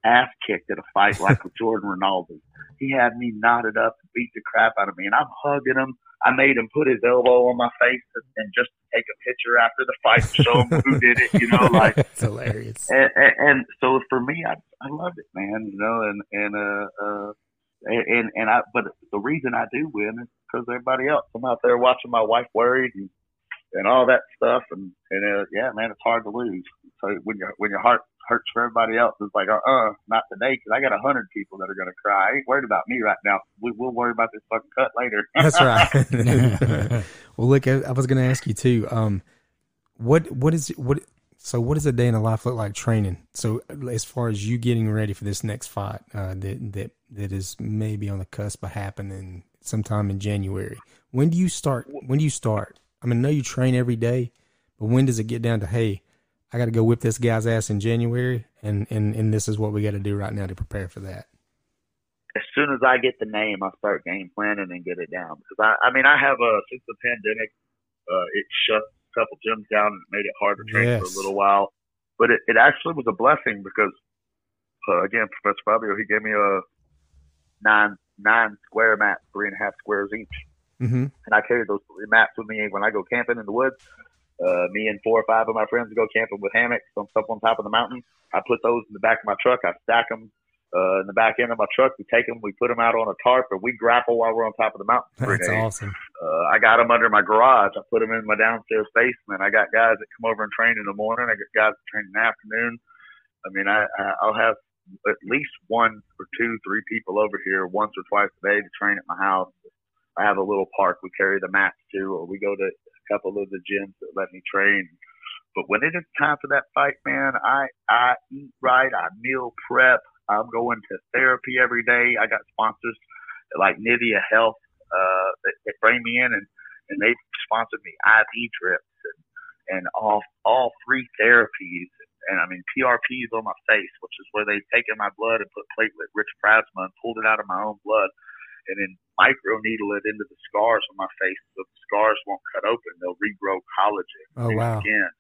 ass kicked at a fight like with Jordan Rinaldi. He had me knotted up and beat the crap out of me, and I'm hugging him. I made him put his elbow on my face and, and just take a picture after the fight to show him who did it. You know, like it's hilarious. And, and, and so for me, I I love it, man. You know, and and uh uh and and I but the reason I do win is because everybody else. I'm out there watching my wife worried and and all that stuff, and and uh, yeah, man, it's hard to lose. So when your when your heart hurts for everybody else. It's like, uh, uh not today, because I got a hundred people that are going to cry. I ain't worried about me right now. We, will worry about this fucking cut later. That's right. well, look, I, I was going to ask you too. Um, what what is what? So, what does a day in the life look like training? So, as far as you getting ready for this next fight, uh, that that that is maybe on the cusp of happening sometime in January. When do you start? When do you start? I mean, I know you train every day, but when does it get down to hey? I got to go whip this guy's ass in January, and and and this is what we got to do right now to prepare for that. As soon as I get the name, I'll start game planning and get it down. Because I, I mean, I have a since the pandemic, uh, it shut a couple gyms down and made it hard to train yes. for a little while. But it, it actually was a blessing because, uh, again, Professor Fabio he gave me a nine nine square mat, three and a half squares each, mm-hmm. and I carry those mats with me when I go camping in the woods. Uh, me and four or five of my friends go camping with hammocks on up on top of the mountain. I put those in the back of my truck. I stack them uh, in the back end of my truck. We take them, we put them out on a tarp, and we grapple while we're on top of the mountain. That's awesome. Uh, I got them under my garage. I put them in my downstairs basement. I got guys that come over and train in the morning. I got guys that train in the afternoon. I mean, I, I'll have at least one or two, three people over here once or twice a day to train at my house. I have a little park we carry the mats to, or we go to couple of the gyms that let me train. But when it is time for that fight, man, I I eat right, I meal prep, I'm going to therapy every day. I got sponsors like Nivea Health uh, that, that bring me in and and they sponsored me IV drips and and all all free therapies and I mean PRPs on my face, which is where they've taken my blood and put platelet rich plasma and pulled it out of my own blood and then micro needle it into the scars on my face so the scars won't cut open. They'll regrow collagen oh, wow. skin.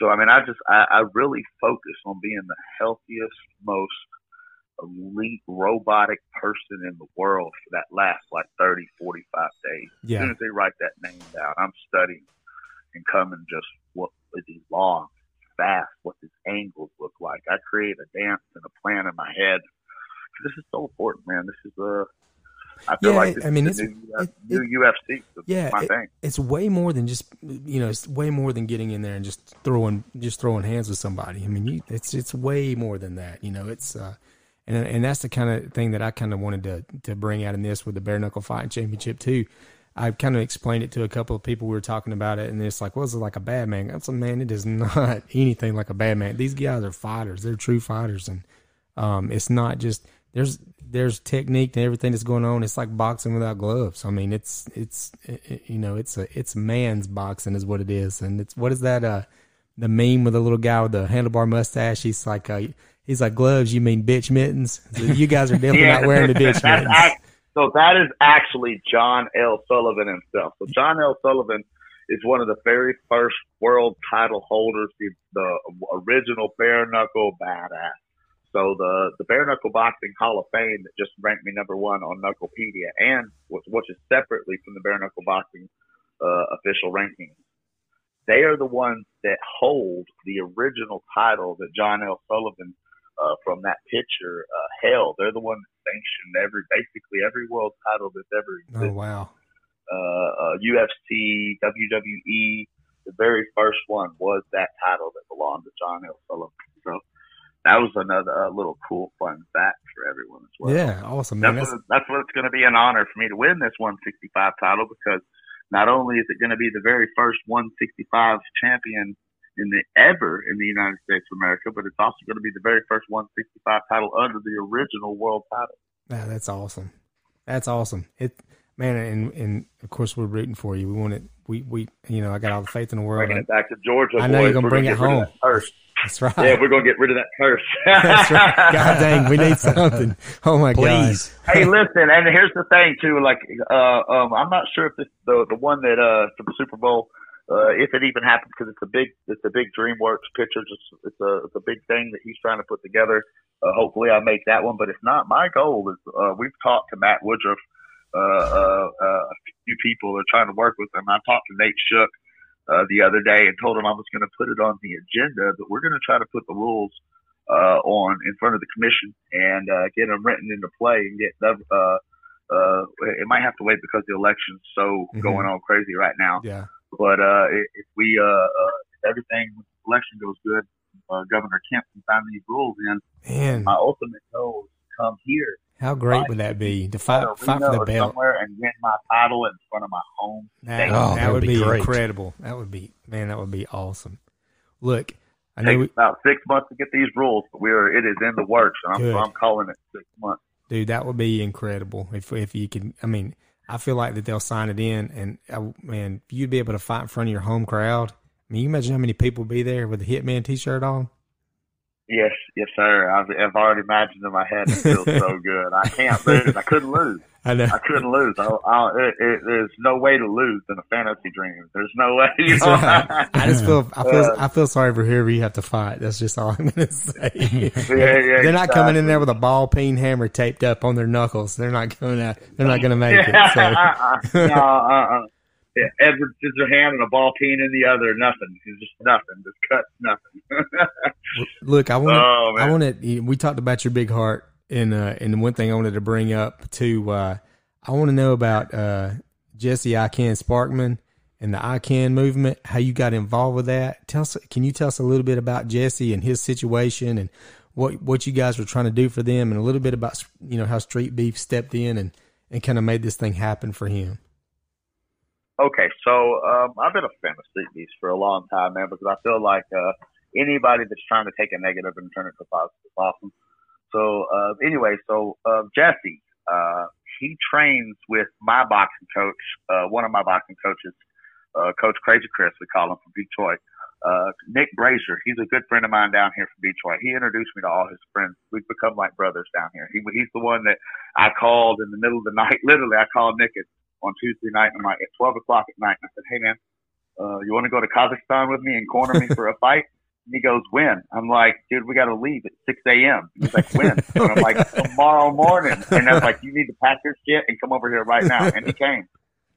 So I mean, I just I, I really focus on being the healthiest, most elite robotic person in the world for that last like 30, 45 days. Yeah. As soon as they write that name down, I'm studying and coming just what is he long, fast, what his angles look like. I create a dance and a plan in my head. This is so important, man. This is a I feel yeah, like I mean, it's new, it, new it, UFC. yeah, it, it's way more than just you know, it's way more than getting in there and just throwing just throwing hands with somebody. I mean, you, it's it's way more than that. You know, it's uh, and and that's the kind of thing that I kind of wanted to to bring out in this with the bare knuckle fighting championship too. I kind of explained it to a couple of people we were talking about it, and it's like, well, it's like a bad man. I'm man, it is not anything like a bad man. These guys are fighters; they're true fighters, and um, it's not just there's there's technique and everything that's going on. It's like boxing without gloves. I mean, it's it's it, you know, it's a it's man's boxing is what it is, and it's what is that uh the meme with the little guy with the handlebar mustache? He's like uh, he's like gloves. You mean bitch mittens? You guys are definitely yeah. not wearing the bitch mittens. So that is actually John L. Sullivan himself. So John L. Sullivan is one of the very first world title holders, the, the original bare knuckle badass. So the the bare knuckle boxing Hall of Fame that just ranked me number one on Knucklepedia, and which is separately from the bare knuckle boxing uh, official rankings. They are the ones that hold the original title that John L. Sullivan uh, from that picture uh, held. They're the ones that sanctioned every basically every world title that's ever oh, existed. Oh wow! Uh, UFC, uh, WWE, the very first one was that title that belonged to John L. Sullivan. So that was another uh, little cool fun fact for everyone as well. Yeah, awesome. Man. That's, that's, what, that's what it's going to be an honor for me to win this 165 title because not only is it going to be the very first 165 champion in the ever in the United States of America, but it's also going to be the very first 165 title under the original world title. Yeah, that's awesome. That's awesome. It man, and and of course we're rooting for you. We want it. We we you know I got all the faith in the world. Bringing it back to Georgia. I know boys. you're gonna we're bring gonna it home. First. That's right. Yeah, we're gonna get rid of that curse. That's right. God dang, we need something. Oh my Please. god. Hey, listen, and here's the thing too. Like, uh, um, I'm not sure if this the the one that uh for the Super Bowl. Uh, if it even happens, because it's a big, it's a big DreamWorks picture. Just it's a, it's a big thing that he's trying to put together. Uh, hopefully, I make that one. But if not, my goal is uh, we've talked to Matt Woodruff, a few people that are trying to work with them. I talked to Nate Shook uh, the other day and told him I was going to put it on the agenda, but we're going to try to put the rules uh, on in front of the commission and uh, get them written into play and get them. Uh, uh, it might have to wait because the election's so mm-hmm. going on crazy right now. Yeah. But uh, if we uh, uh, if everything with the election goes good, uh, Governor Kemp can sign these rules in. Man. My ultimate goal is to come here how great would that be to fight, fight for the belt somewhere and win my title in front of my home? That, oh, that would, would be, be incredible. That would be man. That would be awesome. Look, I know it takes we, about six months to get these rules, but we're it is in the works, and I'm, I'm calling it six months. Dude, that would be incredible if if you could. I mean, I feel like that they'll sign it in, and uh, man, you'd be able to fight in front of your home crowd. I mean, you imagine how many people would be there with a Hitman T-shirt on. Yes, yes, sir. I've, I've already imagined in my head. It feels so good. I can't lose. I couldn't lose. I know. I couldn't lose. I, I, it, it, there's no way to lose in a fantasy dream. There's no way. You know? right. I just feel. I feel. Uh, I feel sorry for whoever you have to fight. That's just all I'm going to say. Yeah, yeah, They're not exactly. coming in there with a ball peen hammer taped up on their knuckles. They're not going to. They're not going to make it. So. no, uh-uh. Edward Scissorhand and a ball peen in the other. Nothing. Just nothing. Just cut nothing. Look, I want. Oh, I want to. We talked about your big heart, and uh, and one thing I wanted to bring up too. Uh, I want to know about uh, Jesse Ican Sparkman and the Ican movement. How you got involved with that? Tell us. Can you tell us a little bit about Jesse and his situation and what what you guys were trying to do for them, and a little bit about you know how Street Beef stepped in and and kind of made this thing happen for him. Okay, so um, I've been a fan of Street Beefs for a long time, man, because I feel like uh, anybody that's trying to take a negative and turn it to positive is awesome. So uh, anyway, so uh, Jesse, uh, he trains with my boxing coach, uh, one of my boxing coaches, uh, Coach Crazy Chris, we call him from Detroit. Uh, Nick Brazier, he's a good friend of mine down here from Detroit. He introduced me to all his friends. We've become like brothers down here. He, he's the one that I called in the middle of the night. Literally, I called Nick at on Tuesday night. And I'm like, at 12 o'clock at night. And I said, hey, man, uh, you want to go to Kazakhstan with me and corner me for a fight? And he goes, when? I'm like, dude, we got to leave at 6 a.m. He's like, when? And I'm like, tomorrow morning. And I was like, you need to pack your shit and come over here right now. And he came.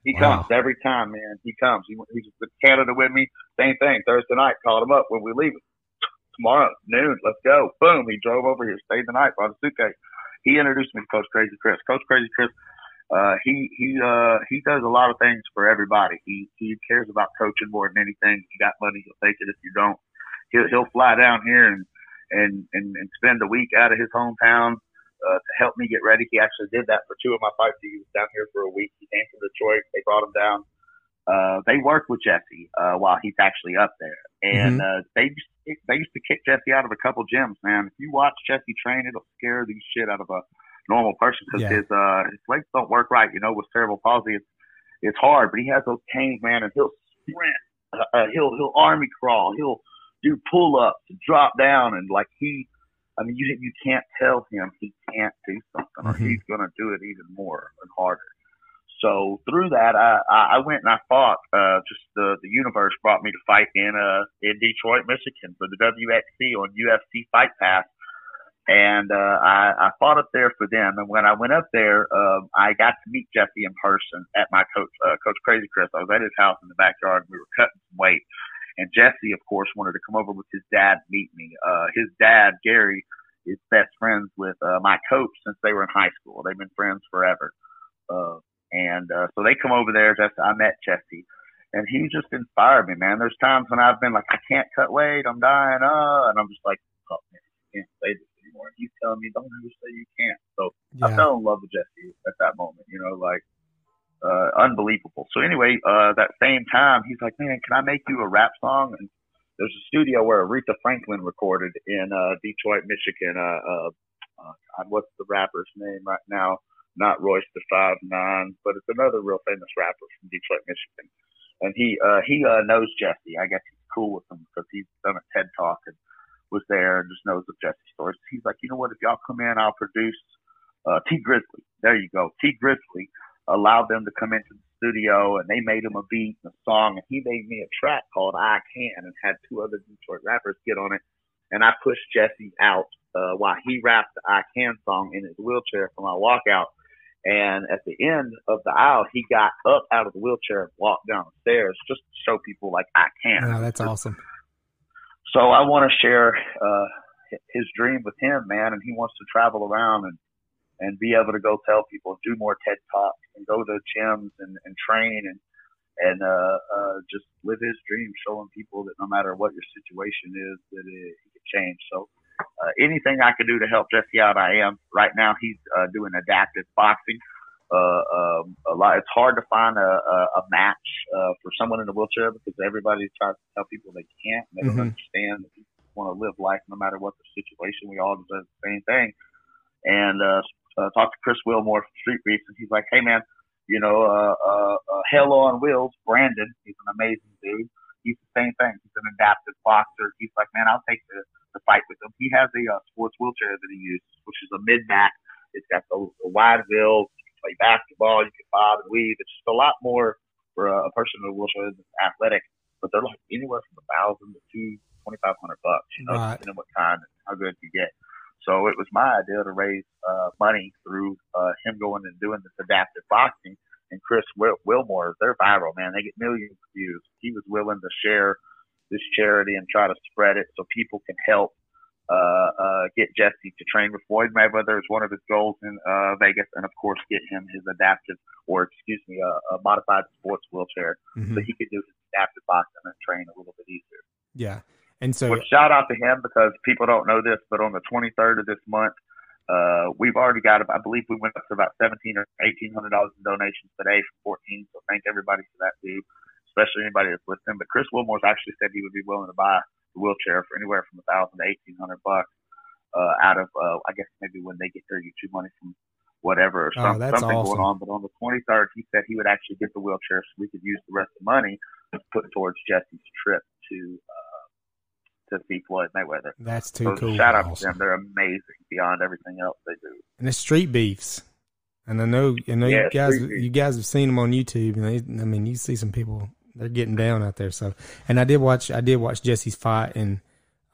He wow. comes every time, man. He comes. He, he's with Canada with me. Same thing. Thursday night, called him up when we leave. Tomorrow, noon, let's go. Boom. He drove over here, stayed the night, brought a suitcase. He introduced me to Coach Crazy Chris. Coach Crazy Chris uh, he he uh, he does a lot of things for everybody. He he cares about coaching more than anything. If you got money, he'll take it. If you don't, he'll he'll fly down here and and and, and spend a week out of his hometown uh, to help me get ready. He actually did that for two of my fights. He was down here for a week. He came from Detroit. They brought him down. Uh, they work with Jesse uh, while he's actually up there, and mm-hmm. uh, they they used to kick Jesse out of a couple gyms. Man, if you watch Jesse train, it'll scare the shit out of a normal person because yeah. his uh his legs don't work right. You know, with cerebral palsy, it's it's hard. But he has those canes, man, and he'll sprint. Uh, uh, he'll he'll army crawl. He'll do pull ups, drop down, and like he. I mean, you you can't tell him he can't do something, or mm-hmm. he's going to do it even more and harder. So through that, I, I went and I fought. Uh, just the the universe brought me to fight in uh in Detroit, Michigan for the WXC on UFC Fight Pass and uh, I, I fought up there for them. And when I went up there, uh, I got to meet Jesse in person at my coach, uh, Coach Crazy Chris. I was at his house in the backyard. And we were cutting some weight, and Jesse, of course, wanted to come over with his dad and meet me. Uh, his dad, Gary, is best friends with uh, my coach since they were in high school. They've been friends forever. Uh, and uh, so they come over there. Just I met Jesse, and he just inspired me, man. There's times when I've been like, I can't cut weight, I'm dying, uh, and I'm just like, oh man, I can't say this anymore. And he's telling me, don't ever say you can't. So yeah. I fell in love with Jesse at that moment, you know, like, uh, unbelievable. So anyway, uh, that same time, he's like, man, can I make you a rap song? And there's a studio where Aretha Franklin recorded in, uh, Detroit, Michigan. Uh, uh, uh, what's the rapper's name right now? Not Royce the Five Nine, but it's another real famous rapper from Detroit, Michigan. And he, uh, he, uh, knows Jesse. I guess he's cool with him because he's done a TED talk and was there and just knows the Jesse stories. He's like, you know what? If y'all come in, I'll produce uh, Tee Grizzley. There you go. Tee Grizzley allowed them to come into the studio and they made him a beat and a song and he made me a track called I Can and had two other Detroit rappers get on it. And I pushed Jesse out uh, while he rapped the I Can song in his wheelchair for my walkout. And at the end of the aisle, he got up out of the wheelchair and walked down the stairs just to show people like I can. Oh, that's awesome. So I want to share uh, his dream with him, man, and he wants to travel around and and be able to go tell people, do more TED talks, and go to gyms and, and train and and uh, uh, just live his dream, showing people that no matter what your situation is, that it, it can change. So uh, anything I can do to help Jesse out, I am. Right now, he's uh, doing adaptive boxing uh, um, a lot. It's hard to find a, a, a match uh, for someone in a wheelchair because everybody tries to tell people they can't. And they mm-hmm. don't understand that people want to live life no matter what the situation. We all deserve the same thing. And uh, uh, talked to Chris Wilmore from Street Beefs, and he's like, "Hey man, you know, uh, uh, uh, Hell on Wheels, Brandon, he's an amazing dude. He's the same thing. He's an adaptive boxer. He's like, man, I'll take the, the fight with him. He has a uh, sports wheelchair that he uses, which is a mid back. It's got the, the wide wheels, play basketball, you can bob and weave. It's just a lot more for a, a person in a wheelchair that's athletic, but they're like anywhere from a thousand to two twenty five hundred bucks, you know, right. depending on what kind and how good you get. So it was my idea to raise uh, money through uh, him going and doing this adaptive boxing. And Chris Will- Wilmore, they're viral, man. They get millions of views. He was willing to share this charity and try to spread it so people can help uh, uh, get Jesse to train with Floyd Mayweather is one of his goals in uh, Vegas, and of course get him his adaptive, or excuse me, a, a modified sports wheelchair, mm-hmm. so he could do his adaptive boxing and train a little bit easier. Yeah, and so well, shout out to him because people don't know this, but on the 23rd of this month, uh, we've already got, I believe we went up to about 17 or 18 hundred dollars in donations today for 14. So thank everybody for that, dude, especially anybody that's listening. But Chris Wilmore's actually said he would be willing to buy wheelchair for anywhere from a thousand to eighteen hundred bucks uh, out of uh, I guess maybe when they get their YouTube money from whatever or oh, something awesome. going on. But on the 23rd, he said he would actually get the wheelchair so we could use the rest of the money to put towards Jesse's trip to uh, to see Floyd Mayweather. That's too so cool. Shout out awesome. to them; they're amazing beyond everything else they do. And the street beefs. And I know, I know yeah, you guys, you guys have seen them on YouTube, and they, I mean, you see some people they're getting down out there. So, and I did watch, I did watch Jesse's fight, and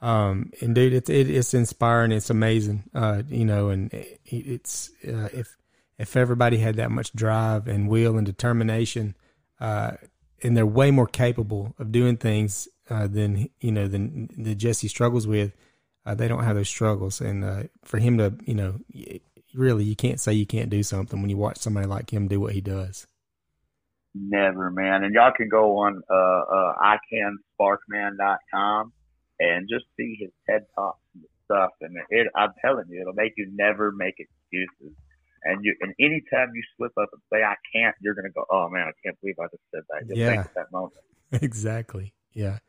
um, and dude, it's it, it's inspiring. It's amazing. Uh, you know, and it, it's uh, if if everybody had that much drive and will and determination, uh, and they're way more capable of doing things uh, than you know than the Jesse struggles with. Uh, they don't have those struggles, and uh, for him to you know really, you can't say you can't do something when you watch somebody like him do what he does. Never, man. And y'all can go on uh, uh, icansparkman.com and just see his TED talks and stuff. And it, I'm telling you, it'll make you never make excuses. And you, and anytime you slip up and say I can't, you're gonna go, oh man, I can't believe I just said that. You'll yeah. that moment. exactly. Yeah.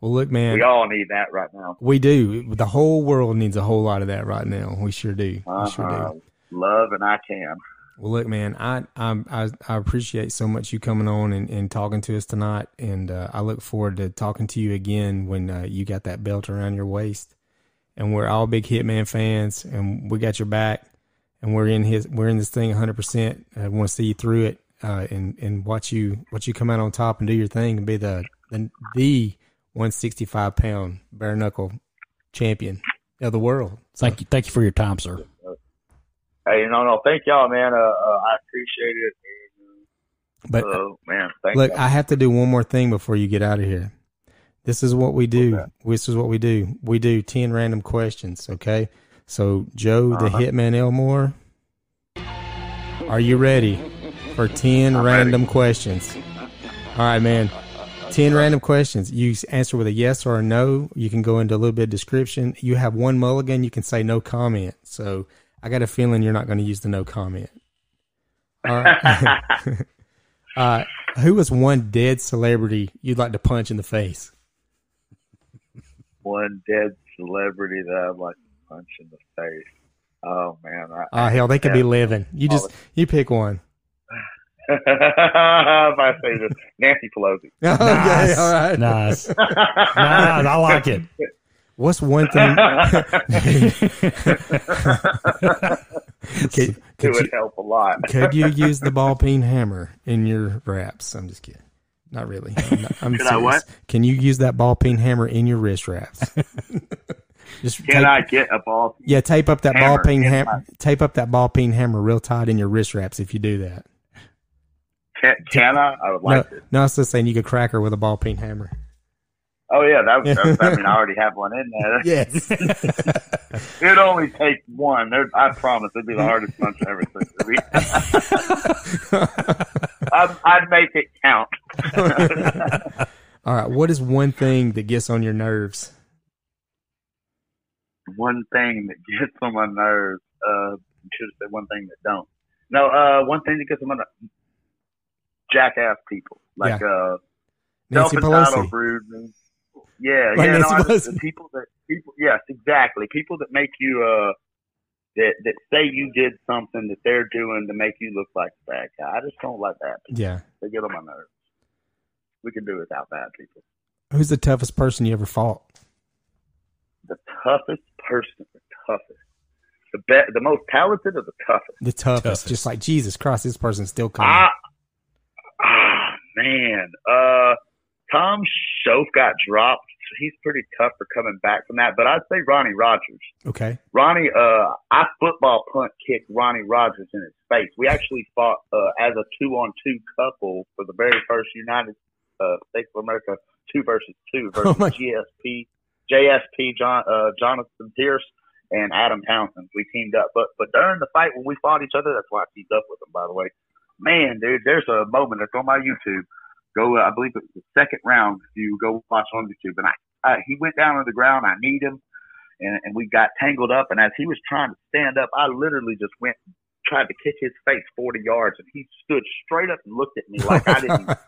Well, look, man. We all need that right now. We do. The whole world needs a whole lot of that right now. We sure do. Uh-huh. We sure do. Uh-huh. Love and I can. Well, look, man, I I I appreciate so much you coming on and, and talking to us tonight, and uh, I look forward to talking to you again when uh, you got that belt around your waist. And we're all big Hitman fans, and we got your back, and we're in his we're in this thing 100. percent I want to see you through it, uh, and and watch you watch you come out on top and do your thing and be the the, the 165 pound bare knuckle champion of the world. So, thank you, thank you for your time, sir. Hey, no, no, thank y'all, man. Uh, uh, I appreciate it. But uh, man, look, you. I have to do one more thing before you get out of here. This is what we do. Okay. This is what we do. We do ten random questions. Okay, so Joe, uh-huh. the Hitman Elmore, are you ready for 10 I'm random ready. questions? All right, man. 10 random questions. You answer with a yes or a no. You can go into a little bit of description. You have one mulligan. You can say no comment. So I got a feeling you're not going to use the no comment. All right. uh, who was one dead celebrity you'd like to punch in the face? One dead celebrity that I'd like to punch in the face. Oh man! Oh uh, hell, they could be living. You just you pick one. if I say this, Nancy Pelosi. Okay, nice. all right, nice, nice. I like it. What's one thing? could, could it would you, help a lot. could you use the ball peen hammer in your wraps? I'm just kidding. Not really. I'm, not, I'm Could I what? Can you use that ball peen hammer in your wrist wraps? just can tape, I get a ball? Yeah, tape up that ball peen hammer. Tape up that ball peen hammer real tight in your wrist wraps if you do that. Can, can I? I would like no, to. No, I was just saying you could crack her with a ball peen hammer. Oh yeah, that, that I mean I already have one in there. Yes. It'd only take one. There, I promise it'd be the hardest punch I ever took. I'd, I'd make it count. All right. What is one thing that gets on your nerves? One thing that gets on my nerves. Uh, should have said one thing that don't. No. Uh, one thing that gets on my nerves. Jackass people like yeah. uh, Nancy Pelosi. Rude, yeah, like yeah, no, the people that people, yes, exactly. People that make you uh that that say you did something that they're doing to make you look like a bad guy. I just don't like that. People. Yeah, they get on my nerves. We can do without bad people. Who's the toughest person you ever fought? The toughest person, the toughest, the best, the most talented, or the toughest. The toughest, toughest. just like Jesus Christ, this person's still coming. Ah, man, uh Tom Shoaf got dropped. He's pretty tough for coming back from that. But I'd say Ronnie Rogers. Okay. Ronnie, uh, I football punt kicked Ronnie Rogers in his face. We actually fought uh, as a two on two couple for the very first United uh, States of America two versus two versus oh GSP, JSP, John, uh, Jonathan Pierce, and Adam Townsend. We teamed up. But but during the fight when we fought each other, that's why I teamed up with him. By the way, man, dude, there's a moment that's on my YouTube Go, I believe it was the second round. If you go watch on YouTube, and I, uh, he went down on the ground. I need him, and, and we got tangled up. And as he was trying to stand up, I literally just went tried to kick his face 40 yards, and he stood straight up and looked at me like I didn't.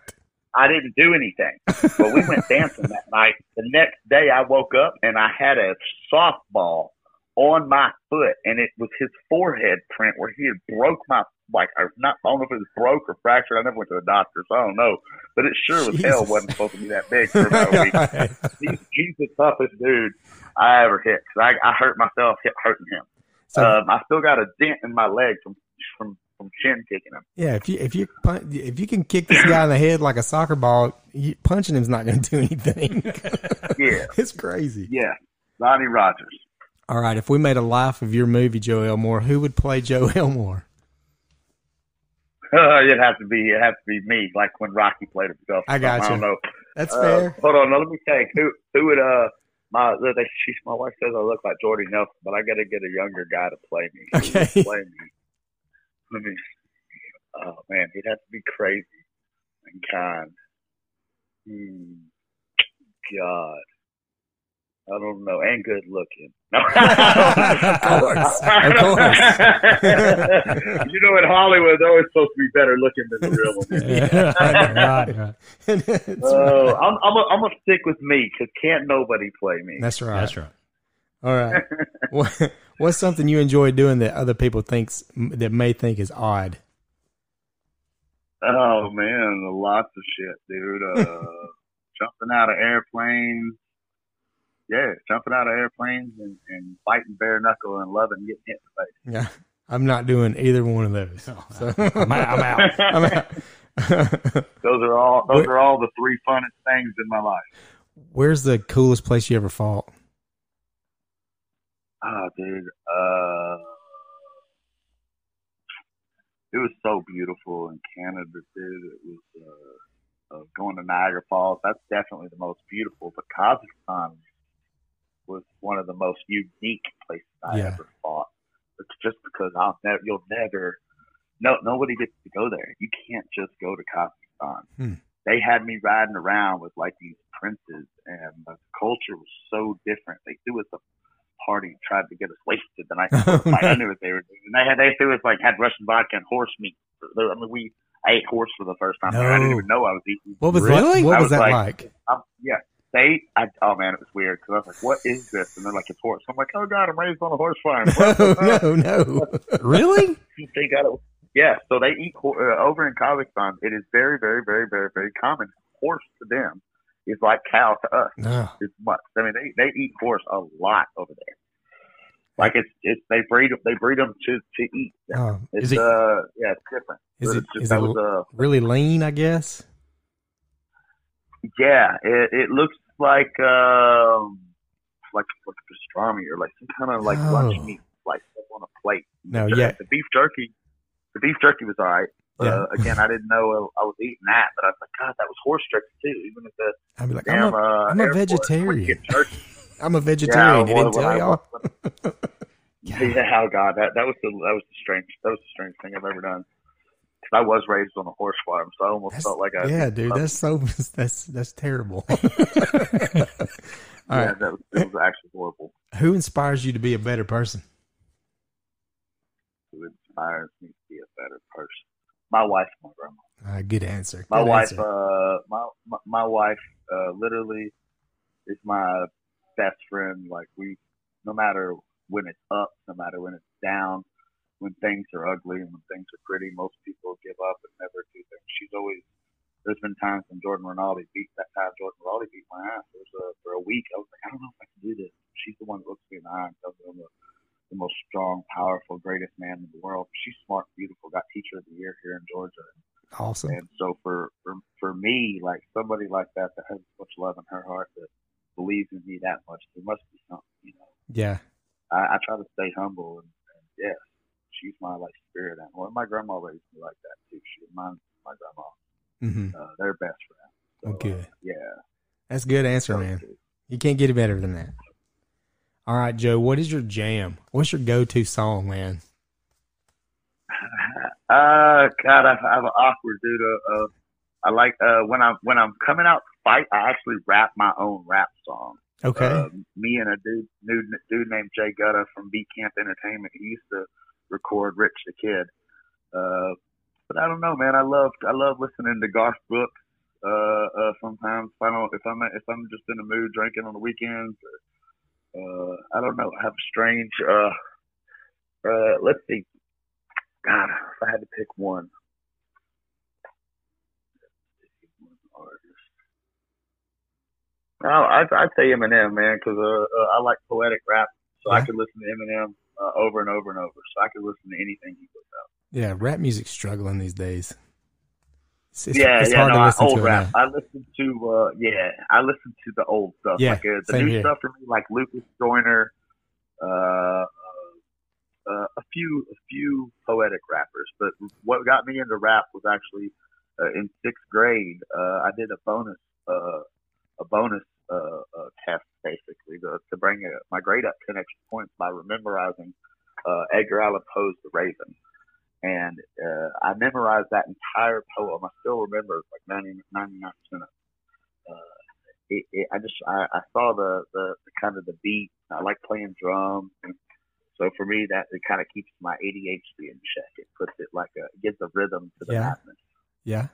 I didn't do anything. But we went dancing that night. The next day, I woke up and I had a softball on my foot, and it was his forehead print where he had broke my like or not. I don't know if it was broke or fractured. I never went to the doctor, so I don't know. But it sure as hell wasn't supposed to be that big for about a week. he's, he's the toughest dude I ever hit. Cause I, I hurt myself hurting him. So, um, I still got a dent in my leg from from from chin kicking him. Yeah, if you if you if you can kick this guy in the head like a soccer ball, you, punching him's not going to do anything. yeah, it's crazy. Yeah, Ronnie Rogers. All right, if we made a life of your movie, Joe Elmore, who would play Joe Elmore? it has to be it has to be me, like when Rocky played himself. I got you. I don't know. That's uh, fair. Hold on, now let me think. Who who would uh my they, she, my wife says I look like Jordy Nelson, but I got to get a younger guy to play me. Okay. Play me. Let me. Oh man, he'd have to be crazy and kind. Hmm. God. I don't know, and good looking. No. of course, of course. you know, in Hollywood, they're always supposed to be better looking than the real ones. right, right. Oh, I'm I'm a, I'm gonna stick with me because can't nobody play me. That's right. That's right. All right. what, what's something you enjoy doing that other people thinks that may think is odd? Oh man, lots of shit, dude. Uh, jumping out of airplanes. Yeah, jumping out of airplanes and, and fighting bare knuckle and loving getting hit in the face. Yeah, I'm not doing either one of those. So. I'm out. I'm out. I'm out. Those are all those are all the three funnest things in my life. Where's the coolest place you ever fought? Oh, dude. Uh, it was so beautiful in Canada, dude. It was uh, uh, going to Niagara Falls. That's definitely the most beautiful. But Kazakhstan was one of the most unique places I Yeah. ever fought. It's just because I'll never, you'll never, no, nobody gets to go there. You can't just go to Kazakhstan. Hmm. They had me riding around with like these princes, and the culture was so different. They threw us a party and tried to get us wasted the night before. I knew what they were doing. And they had they threw us like had Russian vodka and horse meat. I mean, we I ate horse for the first time. there. I didn't even know I was eating. What was Really? that? What was, was that like- like? Yeah, they. I, oh man, it was weird because I was like, "What is this?" And they're like, "It's horse." I'm like, "Oh God, I'm raised on a horse farm." No, no, no. Really? they got it. Yeah, so they eat ho- uh, over in Kazakhstan. It is very, very, very, very, very common. Horse to them is like cow to us. No. It's much. I mean, they they eat horse a lot over there. Like it's it's they breed them they breed them to to eat. Oh, It's Is it- uh yeah it's different. is It's it just- is it was uh really lean? I guess. yeah it it looks like um like like pastrami or like some kind of like Oh. lunch meat like on a plate. No, The- yeah, the beef jerky the beef jerky was all right. Yeah. Uh, again, I didn't know I was eating that, but I was like, God, that was horse jerky too. Even at the I'd be like, I'm damn a, uh, I'm a vegetarian. I'm a vegetarian. Yeah, They didn't well, tell when y'all. Yeah, oh god, that that was the that was the strange that was the strange thing I've ever done. I was raised on a horse farm, so I almost That's- felt like I yeah, dude, that's so that's that's terrible. All yeah, right, that was, that was actually horrible. who inspires you to be a better person? It inspires me to be a better person. My wife, my grandma. Uh, good answer. My Good wife, answer. uh, my, my my wife, uh, literally is my best friend. Like we, no matter when it's up, no matter when it's down, when things are ugly and when things are pretty, most people give up and never do things. She's always. There's been times when Jordan Rinaldi beat that time. Jordan Rinaldi beat my ass. There was a, for a week. I was like, I don't know if I can do this. She's the one that looks me in the eye and tells me I'm the, the most strong, powerful, greatest man in the world. She's smart, beautiful. Got Teacher of the Year here in Georgia. awesome. And so for, for for me, like somebody like that that has so much love in her heart that believes in me that much, there must be something, you know. Yeah, I, I try to stay humble and, and yes, she's my like spirit animal. And my grandma raised me like that too. She mine my grandma. mm-hmm. Uh, they're best friends. So, good. Uh, yeah. that's a good answer, man. You can't get it better than that. All right, Joe. What is your jam? What's your go-to song, man? Uh, God, I, I have an awkward dude. Uh, uh, I like uh when I'm when I'm coming out to fight, I actually rap my own rap song. Okay. Uh, me and a dude, dude, dude named Jay Gutta from Beat Camp Entertainment. He used to record Rich the Kid. Uh, but I don't know, man. I love I love listening to Garth Brooks. Uh, uh, sometimes if I don't if I'm if I'm just in the mood drinking on the weekends. Or, uh, I don't know. I have a strange. Uh, uh, let's see. God, if I had to pick one. Oh, I'd, I'd say Eminem, man, because uh, uh, I like poetic rap, so I could listen to Eminem uh, over and over and over. So I could listen to anything he puts out. yeah, rap music's struggling these days. It's, it's, yeah, it's yeah, hard no, I, listen old to rap. now. I listen to, uh, yeah, I listen to the old stuff. Yeah, like uh, the new here. stuff for me, like Lucas Joyner, uh, uh, uh, a few, a few poetic rappers. But what got me into rap was actually uh, in sixth grade. Uh, I did a bonus, uh, a bonus uh, uh, test basically to, to bring a, my grade up 10 extra points by memorizing uh, Edgar Allan Poe's The Raven. And uh, I memorized that entire poem. I still remember like 90, 99% of it. Uh, it, it, I just I, I saw the, the, the kind of the beat. I like playing drums, and so for me that it kind of keeps my ADHD in check. It puts it like a it gives a rhythm to the yeah. madness. Yeah.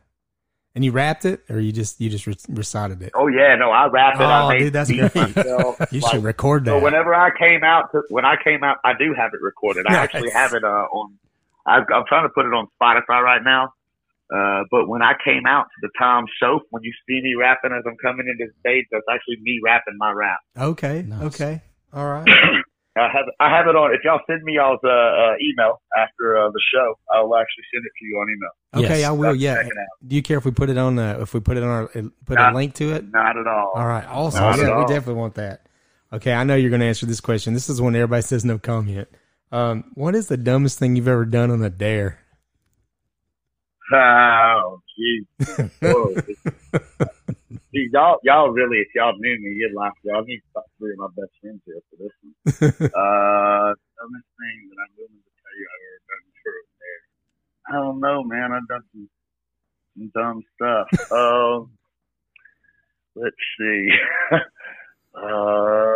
And you rapped it, or you just you just recited it? Oh yeah, no, I rapped it. Oh, I made dude, that's great. myself. you like, should record that. So whenever I came out, to, when I came out, I do have it recorded. I Nice. actually have it uh, on. I, I'm trying to put it on Spotify right now. Uh, but when I came out to the Tom Show, when you see me rapping as I'm coming into the stage, that's actually me rapping my rap. okay, Nice. okay, all right. I have I have it on. If y'all send me y'all's uh, uh, email after uh, the show, I'll actually send it to you on email. Okay, Yes. I will. Yeah. Check it out. Do you care if we put it on? Uh, if we put it on our put a link to it? Not at all. All right, awesome. Not at Yeah, we definitely want that. Okay, I know you're going to answer this question. This is when everybody says no comment. Um, what is the dumbest thing you've ever done on a dare? Oh, jeez. See, y'all, y'all really, if y'all knew me, you'd laugh. Y'all need about three of my best friends here for this one. uh, dumbest thing that I'm willing to tell you I've ever done for a bear. I don't know, man. I've done some, some dumb stuff. um, let's see. uh,